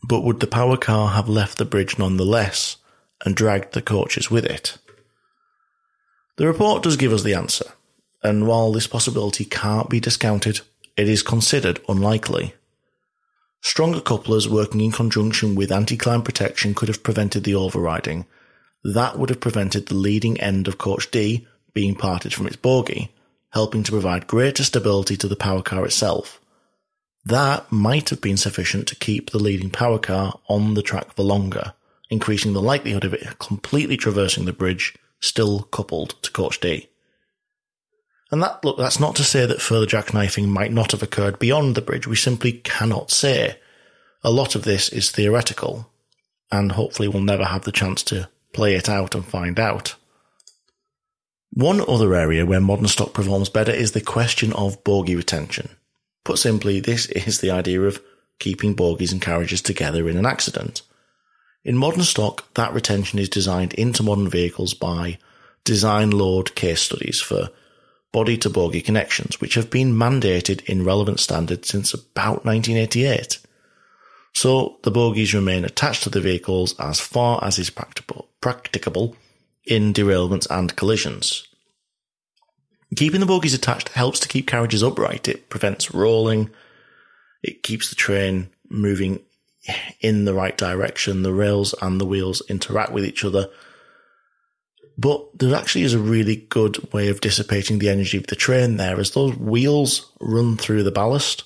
But would the power car have left the bridge nonetheless and dragged the coaches with it? The report does give us the answer and while this possibility can't be discounted, it is considered unlikely. Stronger couplers working in conjunction with anti-climb protection could have prevented the overriding. That would have prevented the leading end of coach D being parted from its bogie, helping to provide greater stability to the power car itself. That might have been sufficient to keep the leading power car on the track for longer, increasing the likelihood of it completely traversing the bridge still coupled to coach D. And that, look, that's not to say that further jackknifing might not have occurred beyond the bridge. We simply cannot say. A lot of this is theoretical, and hopefully we'll never have the chance to play it out and find out. One other area where modern stock performs better is the question of bogie retention. Put simply, this is the idea of keeping bogies and carriages together in an accident. In modern stock, that retention is designed into modern vehicles by design load case studies for body to bogie connections, which have been mandated in relevant standards since about 1988. So the bogies remain attached to the vehicles as far as is practicable, practicable in derailments and collisions. Keeping the bogies attached helps to keep carriages upright. It prevents rolling. It keeps the train moving in the right direction. The rails and the wheels interact with each other but there actually is a really good way of dissipating the energy of the train there. As those wheels run through the ballast,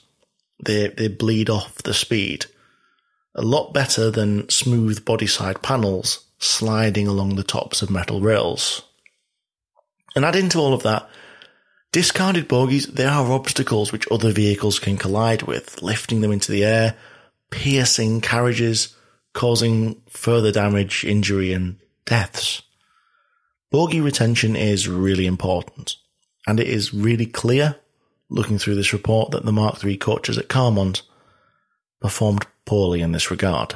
they, they bleed off the speed. A lot better than smooth body side panels sliding along the tops of metal rails. And add into all of that Discarded bogies, they are obstacles which other vehicles can collide with, lifting them into the air, piercing carriages, causing further damage, injury, and deaths. Bogie retention is really important, and it is really clear, looking through this report, that the Mark III coaches at Carmont performed poorly in this regard.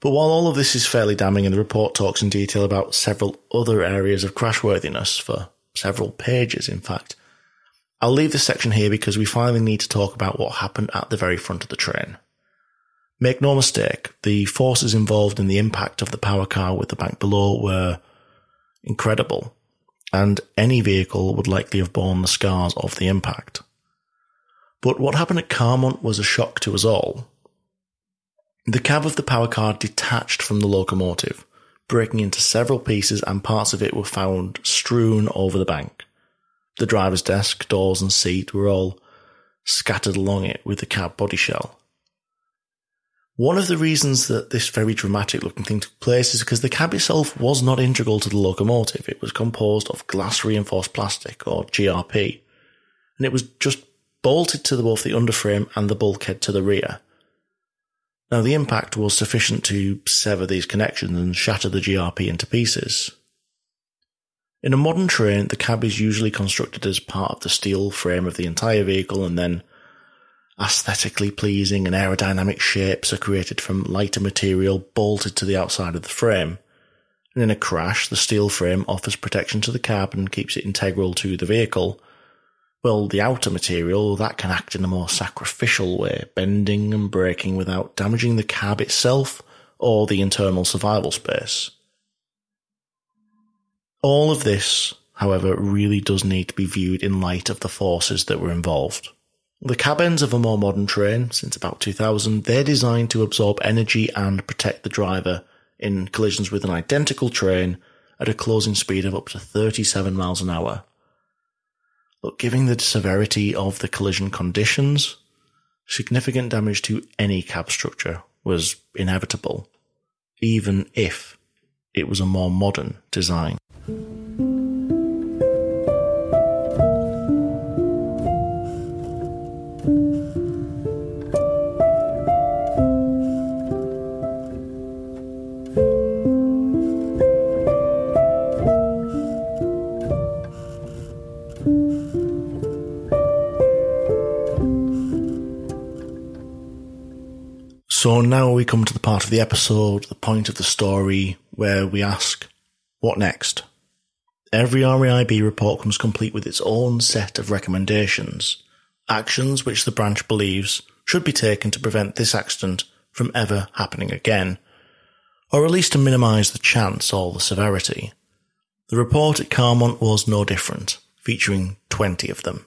But while all of this is fairly damning and the report talks in detail about several other areas of crashworthiness for several pages, in fact, I'll leave this section here because we finally need to talk about what happened at the very front of the train. Make no mistake, the forces involved in the impact of the power car with the bank below were incredible, and any vehicle would likely have borne the scars of the impact. But what happened at Carmont was a shock to us all. The cab of the power car detached from the locomotive, breaking into several pieces, and parts of it were found strewn over the bank. The driver's desk, doors, and seat were all scattered along it with the cab body shell. One of the reasons that this very dramatic looking thing took place is because the cab itself was not integral to the locomotive. It was composed of glass reinforced plastic, or GRP, and it was just bolted to both the underframe and the bulkhead to the rear. Now, the impact was sufficient to sever these connections and shatter the GRP into pieces. In a modern train, the cab is usually constructed as part of the steel frame of the entire vehicle and then Aesthetically pleasing and aerodynamic shapes are created from lighter material bolted to the outside of the frame. And in a crash, the steel frame offers protection to the cab and keeps it integral to the vehicle. Well, the outer material, that can act in a more sacrificial way, bending and breaking without damaging the cab itself or the internal survival space. All of this, however, really does need to be viewed in light of the forces that were involved. The cabins of a more modern train, since about 2000, they're designed to absorb energy and protect the driver in collisions with an identical train at a closing speed of up to 37 miles an hour. But given the severity of the collision conditions, significant damage to any cab structure was inevitable, even if it was a more modern design. So now we come to the part of the episode, the point of the story, where we ask, what next? Every RAIB report comes complete with its own set of recommendations, actions which the branch believes should be taken to prevent this accident from ever happening again, or at least to minimise the chance or the severity. The report at Carmont was no different, featuring 20 of them.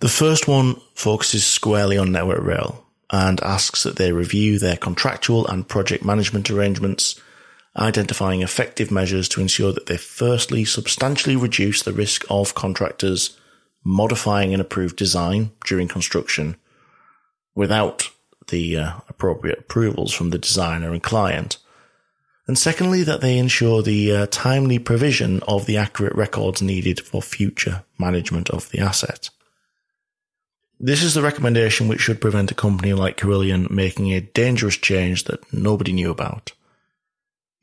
The first one focuses squarely on Network Rail, and asks that they review their contractual and project management arrangements, identifying effective measures to ensure that they firstly substantially reduce the risk of contractors modifying an approved design during construction without the uh, appropriate approvals from the designer and client. And secondly, that they ensure the uh, timely provision of the accurate records needed for future management of the asset. This is the recommendation which should prevent a company like Carillion making a dangerous change that nobody knew about.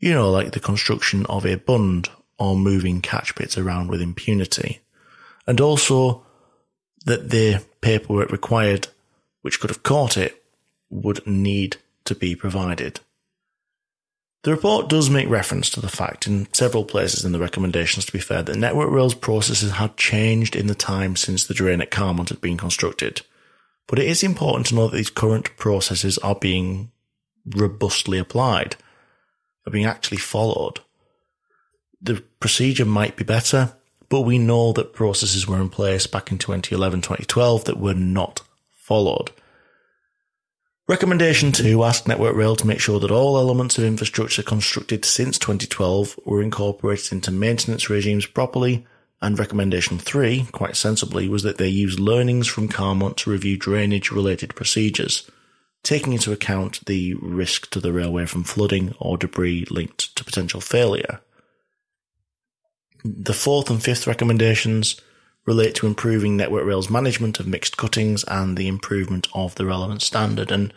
You know, like the construction of a bund or moving catch pits around with impunity. And also that the paperwork required, which could have caught it, would need to be provided. The report does make reference to the fact in several places in the recommendations, to be fair, that Network Rail's processes had changed in the time since the drain at Carmont had been constructed. But it is important to know that these current processes are being robustly applied, are being actually followed. The procedure might be better, but we know that processes were in place back in 2011, 2012 that were not followed. Recommendation 2 asked Network Rail to make sure that all elements of infrastructure constructed since 2012 were incorporated into maintenance regimes properly, and recommendation 3, quite sensibly, was that they use learnings from Carmont to review drainage related procedures, taking into account the risk to the railway from flooding or debris linked to potential failure. The fourth and fifth recommendations relate to improving Network Rail's management of mixed cuttings and the improvement of the relevant standard. And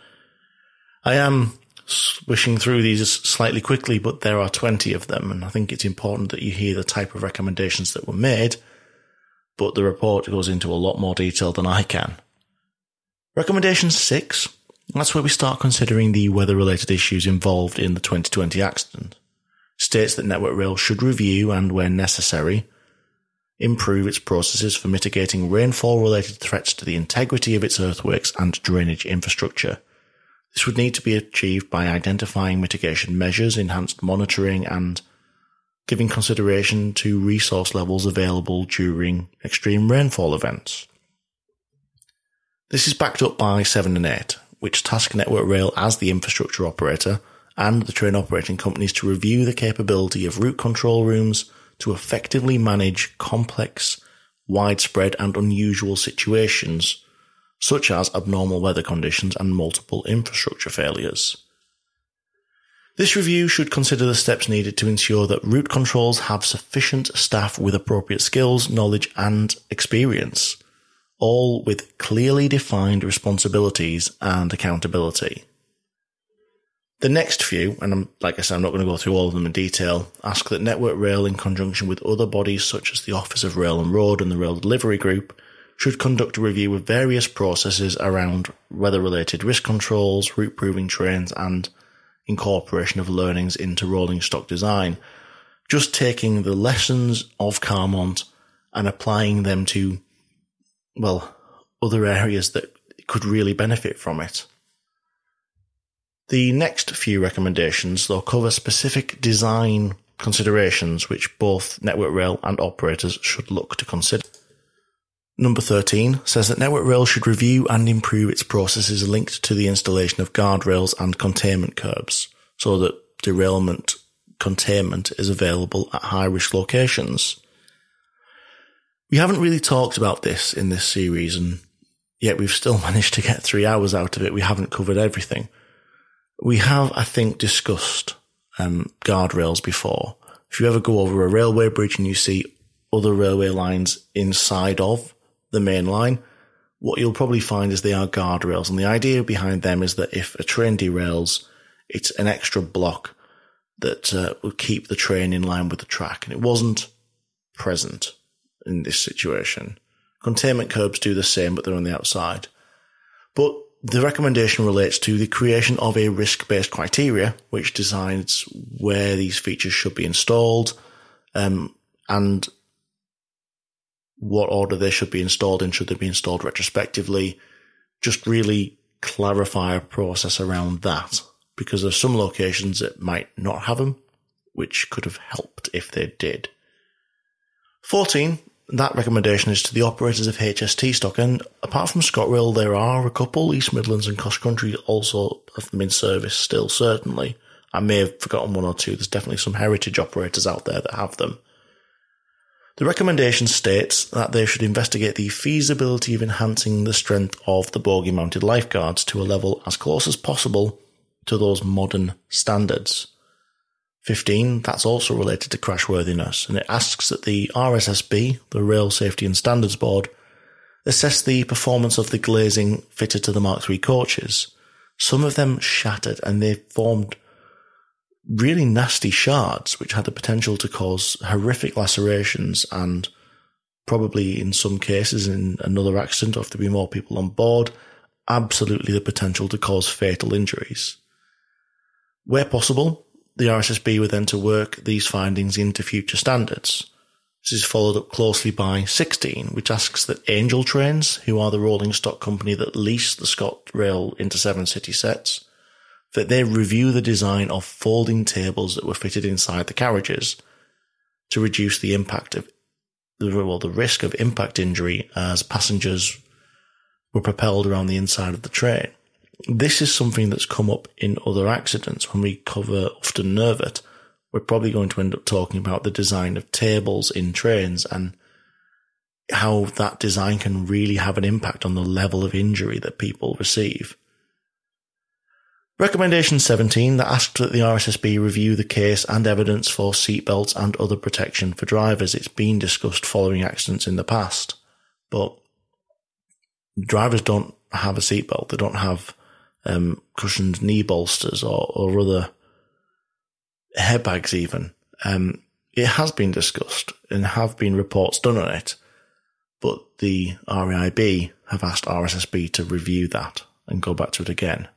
I am swishing through these slightly quickly, but there are 20 of them. And I think it's important that you hear the type of recommendations that were made. But the report goes into a lot more detail than I can. Recommendation six. That's where we start considering the weather related issues involved in the 2020 accident. States that Network Rail should review and, where necessary, improve its processes for mitigating rainfall related threats to the integrity of its earthworks and drainage infrastructure. This would need to be achieved by identifying mitigation measures, enhanced monitoring, and giving consideration to resource levels available during extreme rainfall events. This is backed up by 7 and 8, which task Network Rail as the infrastructure operator and the train operating companies to review the capability of route control rooms to effectively manage complex, widespread and unusual situations, such as abnormal weather conditions and multiple infrastructure failures. This review should consider the steps needed to ensure that route controls have sufficient staff with appropriate skills, knowledge and experience, all with clearly defined responsibilities and accountability. The next few, and I'm, like I said, I'm not going to go through all of them in detail, ask that Network Rail, in conjunction with other bodies such as the Office of Rail and Road and the Rail Delivery Group, should conduct a review of various processes around weather related risk controls, route proving trains, and incorporation of learnings into rolling stock design. Just taking the lessons of Carmont and applying them to, well, other areas that could really benefit from it. The next few recommendations, though, cover specific design considerations which both Network Rail and operators should look to consider. Number 13 says that Network Rail should review and improve its processes linked to the installation of guardrails and containment curbs so that derailment containment is available at high risk locations. We haven't really talked about this in this series and yet we've still managed to get three hours out of it. We haven't covered everything. We have, I think, discussed um, guardrails before. If you ever go over a railway bridge and you see other railway lines inside of the main line, what you'll probably find is they are guardrails. And the idea behind them is that if a train derails, it's an extra block that uh, will keep the train in line with the track. And it wasn't present in this situation. Containment curbs do the same, but they're on the outside. But the recommendation relates to the creation of a risk-based criteria, which decides where these features should be installed, um, and what order they should be installed in. Should they be installed retrospectively? Just really clarify a process around that, because there's some locations that might not have them, which could have helped if they did. 14 that recommendation is to the operators of HST stock. And apart from ScotRail, there are a couple, East Midlands and CrossCountry also have them in service still, certainly. I may have forgotten one or two. There's definitely some heritage operators out there that have them. The recommendation states that they should investigate the feasibility of enhancing the strength of the bogie mounted lifeguards to a level as close as possible to those modern standards. 15, that's also related to crashworthiness, and it asks that the RSSB, the Rail Safety and Standards Board, assess the performance of the glazing fitted to the Mark III coaches. Some of them shattered and they formed really nasty shards, which had the potential to cause horrific lacerations and probably in some cases in another accident, if there be more people on board, absolutely the potential to cause fatal injuries. Where possible, the RSSB were then to work these findings into future standards. This is followed up closely by 16, which asks that Angel Trains, who are the rolling stock company that lease the ScotRail Inter7City sets, that they review the design of folding tables that were fitted inside the carriages to reduce the impact of well, the risk of impact injury as passengers were propelled around the inside of the train. This is something that's come up in other accidents when we cover Ufton Nervet. We're probably going to end up talking about the design of tables in trains and how that design can really have an impact on the level of injury that people receive. Recommendation 17 that asked that the RSSB review the case and evidence for seatbelts and other protection for drivers. It's been discussed following accidents in the past, but drivers don't have a seatbelt. They don't have um, cushioned knee bolsters or, or other bags. even. Um, it has been discussed and have been reports done on it, but the RAIB have asked RSSB to review that and go back to it again.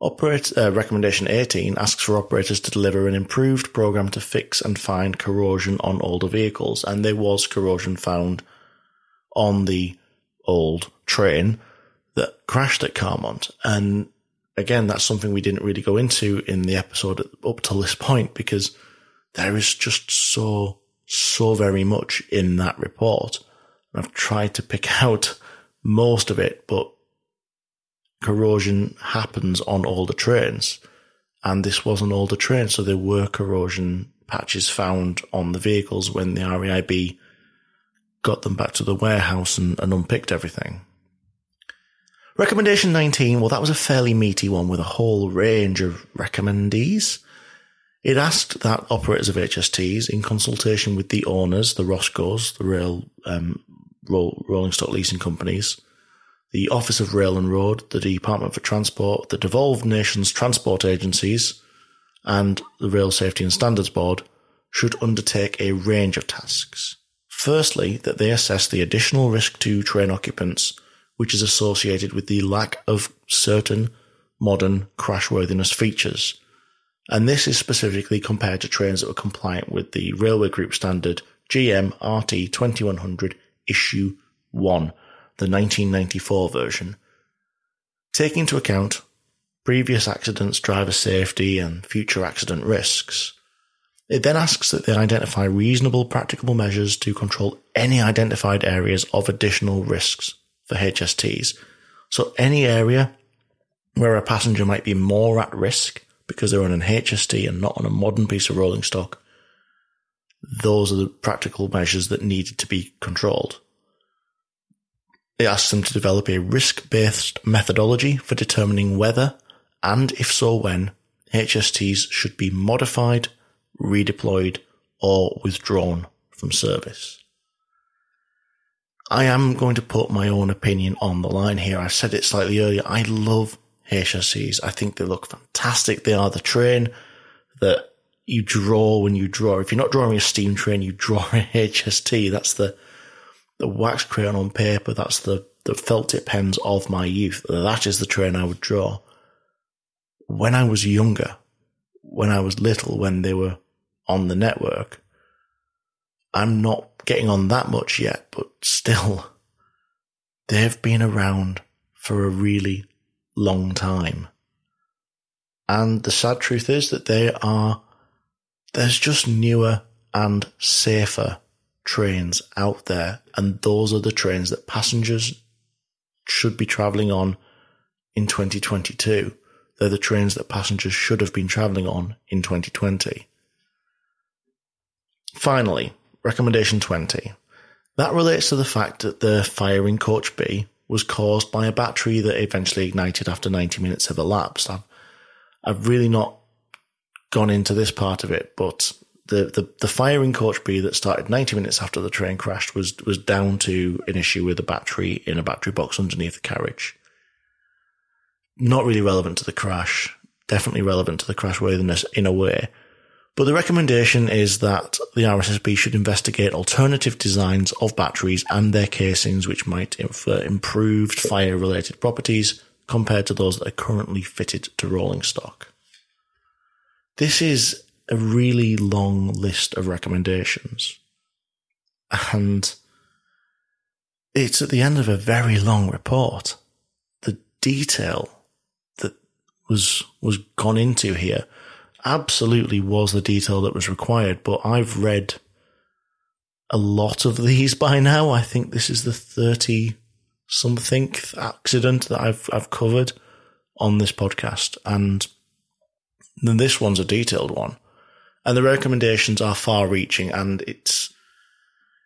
Operate, uh, recommendation 18 asks for operators to deliver an improved program to fix and find corrosion on older vehicles, and there was corrosion found on the old train that crashed at Carmont. And again, that's something we didn't really go into in the episode up till this point because there is just so, so very much in that report. I've tried to pick out most of it, but corrosion happens on older trains. And this was an older train, so there were corrosion patches found on the vehicles when the RAIB got them back to the warehouse and, and unpicked everything. Recommendation 19, well, that was a fairly meaty one with a whole range of recommendees. It asked that operators of HSTs, in consultation with the owners, the ROSCOs, the rail um, rolling stock leasing companies, the Office of Rail and Road, the Department for Transport, the devolved nations transport agencies, and the Rail Safety and Standards Board should undertake a range of tasks. Firstly, that they assess the additional risk to train occupants which is associated with the lack of certain modern crashworthiness features. And this is specifically compared to trains that were compliant with the Railway Group Standard GM RT 2100 Issue 1 the 1994 version. Taking into account previous accidents, driver safety, and future accident risks, it then asks that they identify reasonable practicable measures to control any identified areas of additional risks for HSTs. So any area where a passenger might be more at risk because they're on an HST and not on a modern piece of rolling stock, those are the practical measures that needed to be controlled. It asks them to develop a risk-based methodology for determining whether, and if so when, HSTs should be modified, redeployed, or withdrawn from service. I am going to put my own opinion on the line here. I said it slightly earlier. I love HSTs. I think they look fantastic. They are the train that you draw when you draw. If you're not drawing a steam train, you draw a HST. That's the the wax crayon on paper. That's the, the felt tip pens of my youth. That is the train I would draw. When I was younger, when I was little, when they were on the network, I'm not getting on that much yet, but still, they've been around for a really long time. And the sad truth is that they are, there's just newer and safer trains out there, and those are the trains that passengers should be travelling on in 2022. They're the trains that passengers should have been travelling on in 2020. Finally, recommendation 20. That relates to the fact that the fire in coach B was caused by a battery that eventually ignited after 90 minutes have elapsed. I've, I've really not gone into this part of it, but the, the, the fire in coach B that started 90 minutes after the train crashed was, was down to an issue with a battery in a battery box underneath the carriage. Not really relevant to the crash, definitely relevant to the crash worthiness in a way. But the recommendation is that the RSSB should investigate alternative designs of batteries and their casings which might infer improved fire related properties compared to those that are currently fitted to rolling stock. This is a really long list of recommendations. And it's at the end of a very long report. The detail that was, was gone into here absolutely was the detail that was required, but I've read a lot of these by now. I think this is the 30 something accident that I've, I've covered on this podcast. And then this one's a detailed one and the recommendations are far reaching and it's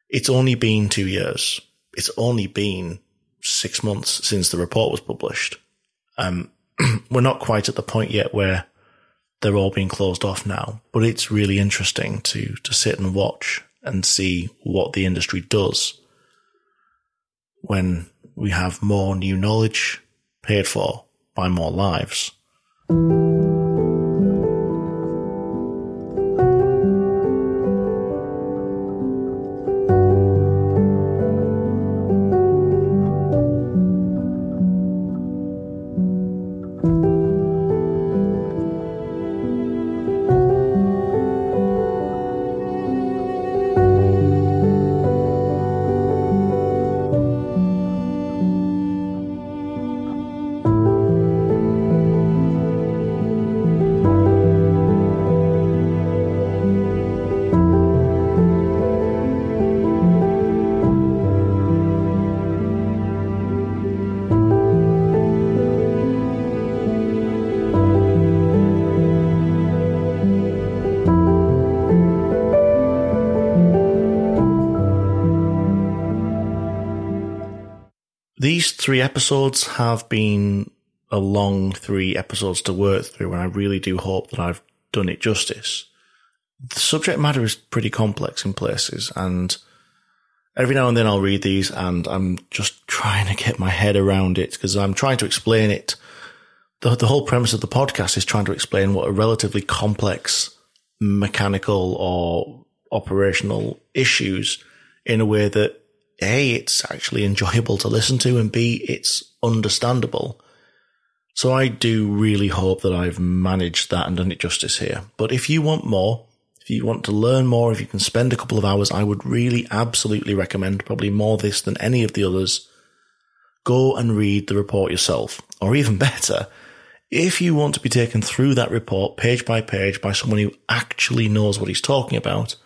it's only been two years. It's only been six months since the report was published. Um, we're not quite at the point yet where they're all being closed off now, but it's really interesting to, to sit and watch and see what the industry does when we have more new knowledge paid for by more lives. These three episodes have been a long three episodes to work through, and I really do hope that I've done it justice. The subject matter is pretty complex in places, and every now and then I'll read these and I'm just trying to get my head around it because I'm trying to explain it. The, the whole premise of the podcast is trying to explain what a relatively complex mechanical or operational issues in a way that a, it's actually enjoyable to listen to, and B, it's understandable. So I do really hope that I've managed that and done it justice here. But if you want more, if you want to learn more, if you can spend a couple of hours, I would really absolutely recommend probably more this than any of the others. Go and read the report yourself. Or even better, if you want to be taken through that report page by page by someone who actually knows what he's talking about,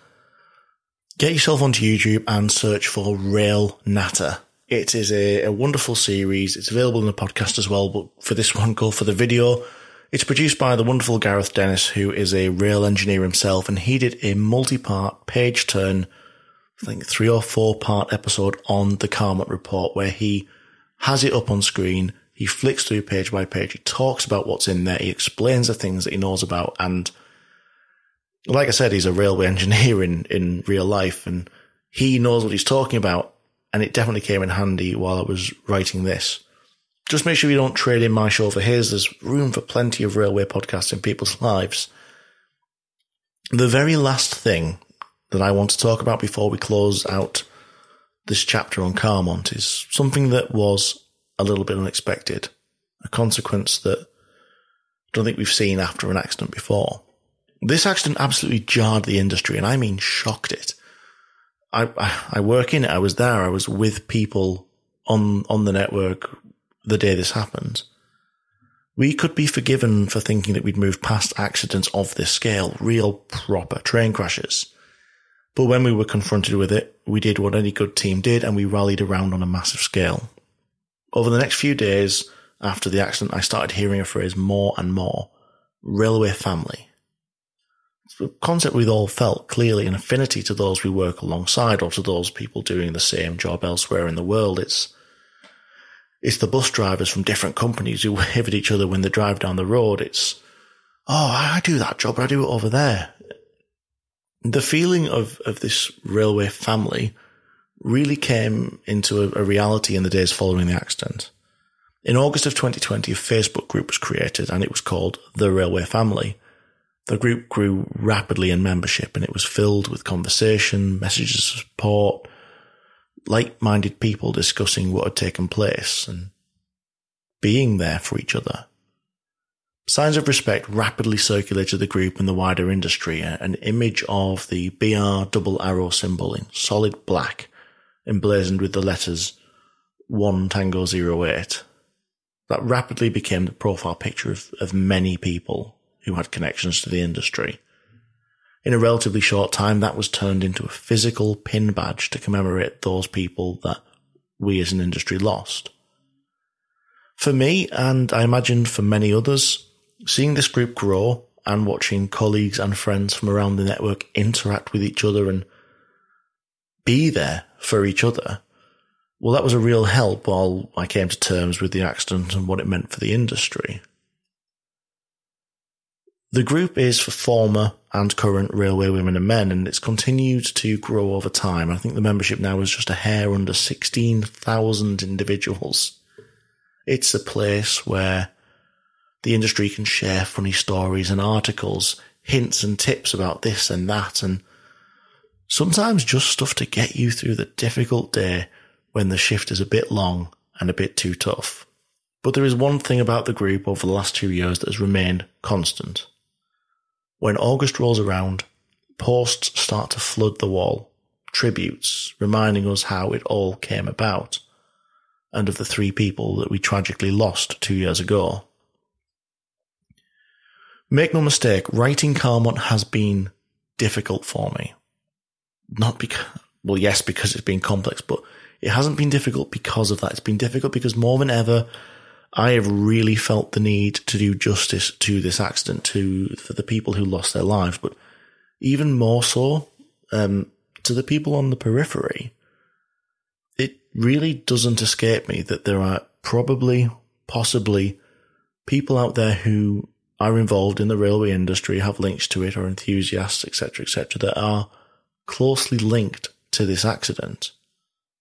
get yourself onto YouTube and search for Rail Natter. It is a, a, wonderful series. It's available in the podcast as well, but for this one, go for the video. It's produced by the wonderful Gareth Dennis, who is a rail engineer himself, and he did a multi-part page turn, I think three or four part episode on the Carmont report where he has it up on screen. He flicks through page by page. He talks about what's in there. He explains the things that he knows about and like I said, he's a railway engineer in, in real life and he knows what he's talking about. And it definitely came in handy while I was writing this. Just make sure you don't trade in my show for his. There's room for plenty of railway podcasts in people's lives. The very last thing that I want to talk about before we close out this chapter on Carmont is something that was a little bit unexpected, a consequence that I don't think we've seen after an accident before. This accident absolutely jarred the industry, and I mean shocked it. I, I, work in it. I was there. I was with people on on the network the day this happened. We could be forgiven for thinking that we'd moved past accidents of this scale, real proper train crashes. But when we were confronted with it, we did what any good team did and we rallied around on a massive scale. Over the next few days after the accident, I started hearing a phrase more and more. Railway family concept we've all felt clearly an affinity to those we work alongside or to those people doing the same job elsewhere in the world. It's it's the bus drivers from different companies who wave at each other when they drive down the road. It's oh, I do that job, but I do it over there. The feeling of of this railway family really came into a, a reality in the days following the accident. In August of 2020, a Facebook group was created and it was called The Railway Family the group grew rapidly in membership and it was filled with conversation, messages of support, like-minded people discussing what had taken place and being there for each other. Signs of respect rapidly circulated the group and the wider industry. An image of the BR double arrow symbol in solid black, emblazoned with the letters 1 Tango 08. That rapidly became the profile picture of, of many people who had connections to the industry. In a relatively short time, that was turned into a physical pin badge to commemorate those people that we as an industry lost. For me, and I imagine for many others, seeing this group grow and watching colleagues and friends from around the network interact with each other and be there for each other, well, that was a real help while I came to terms with the accident and what it meant for the industry. The group is for former and current railway women and men, and it's continued to grow over time. I think the membership now is just a hair under 16,000 individuals. It's a place where the industry can share funny stories and articles, hints and tips about this and that, and sometimes just stuff to get you through the difficult day when the shift is a bit long and a bit too tough. But there is one thing about the group over the last two years that has remained constant. When August rolls around, posts start to flood the wall, tributes reminding us how it all came about, and of the three people that we tragically lost two years ago. Make no mistake, writing Carmont has been difficult for me. Not because, well, yes, because it's been complex, but it hasn't been difficult because of that. It's been difficult because more than ever, I have really felt the need to do justice to this accident, to the people who lost their lives, but even more so um, to the people on the periphery. It really doesn't escape me that there are probably, possibly, people out there who are involved in the railway industry, have links to it, or enthusiasts, etc., etc., that are closely linked to this accident.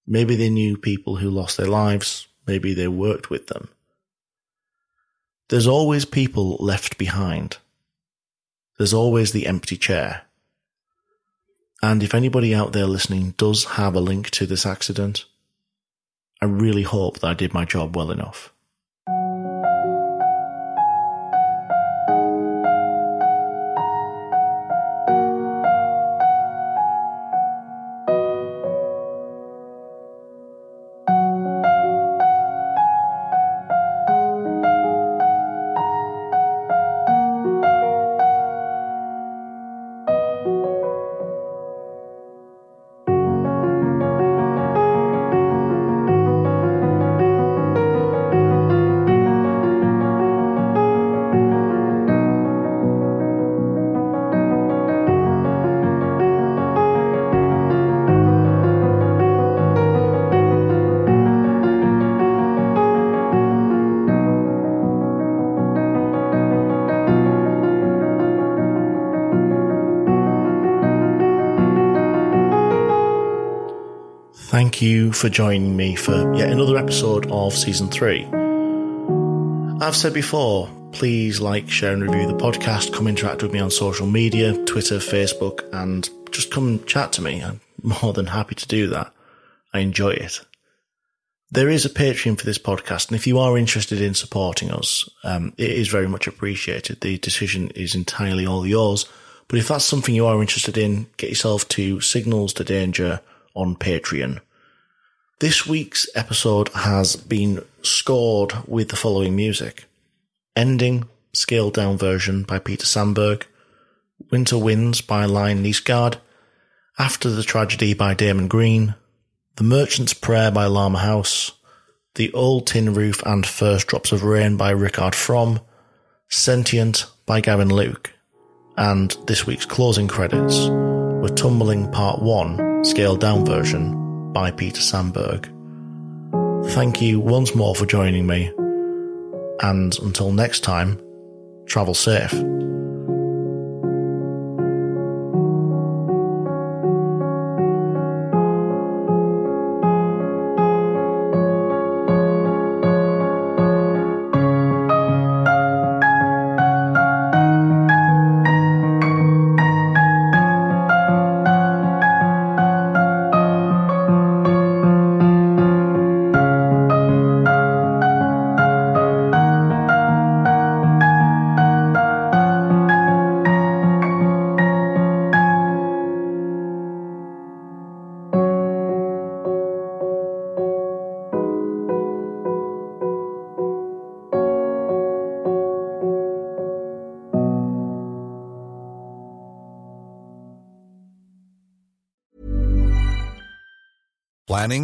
Maybe they knew people who lost their lives. Maybe they worked with them. There's always people left behind. There's always the empty chair. And if anybody out there listening does have a link to this accident, I really hope that I did my job well enough. Joining me for yet another episode of season three. I've said before, please like, share, and review the podcast. Come interact with me on social media Twitter, Facebook, and just come chat to me. I'm more than happy to do that. I enjoy it. There is a Patreon for this podcast, and if you are interested in supporting us, um, it is very much appreciated. The decision is entirely all yours. But if that's something you are interested in, get yourself to Signals at Danger on Patreon. This week's episode has been scored with the following music. Ending, scaled down version by Peter Sandberg, Winter Winds by Lion Niesgaard, After the Tragedy by Damon Green, The Merchant's Prayer by Llama House, The Old Tin Roof and First Drops of Rain by Rickard Fromm, Sentient by Gavin Luke, and this week's closing credits were Tumbling Part 1, scaled down version by Peter Sandberg. Thank you once more for joining me, and until next time, travel safe.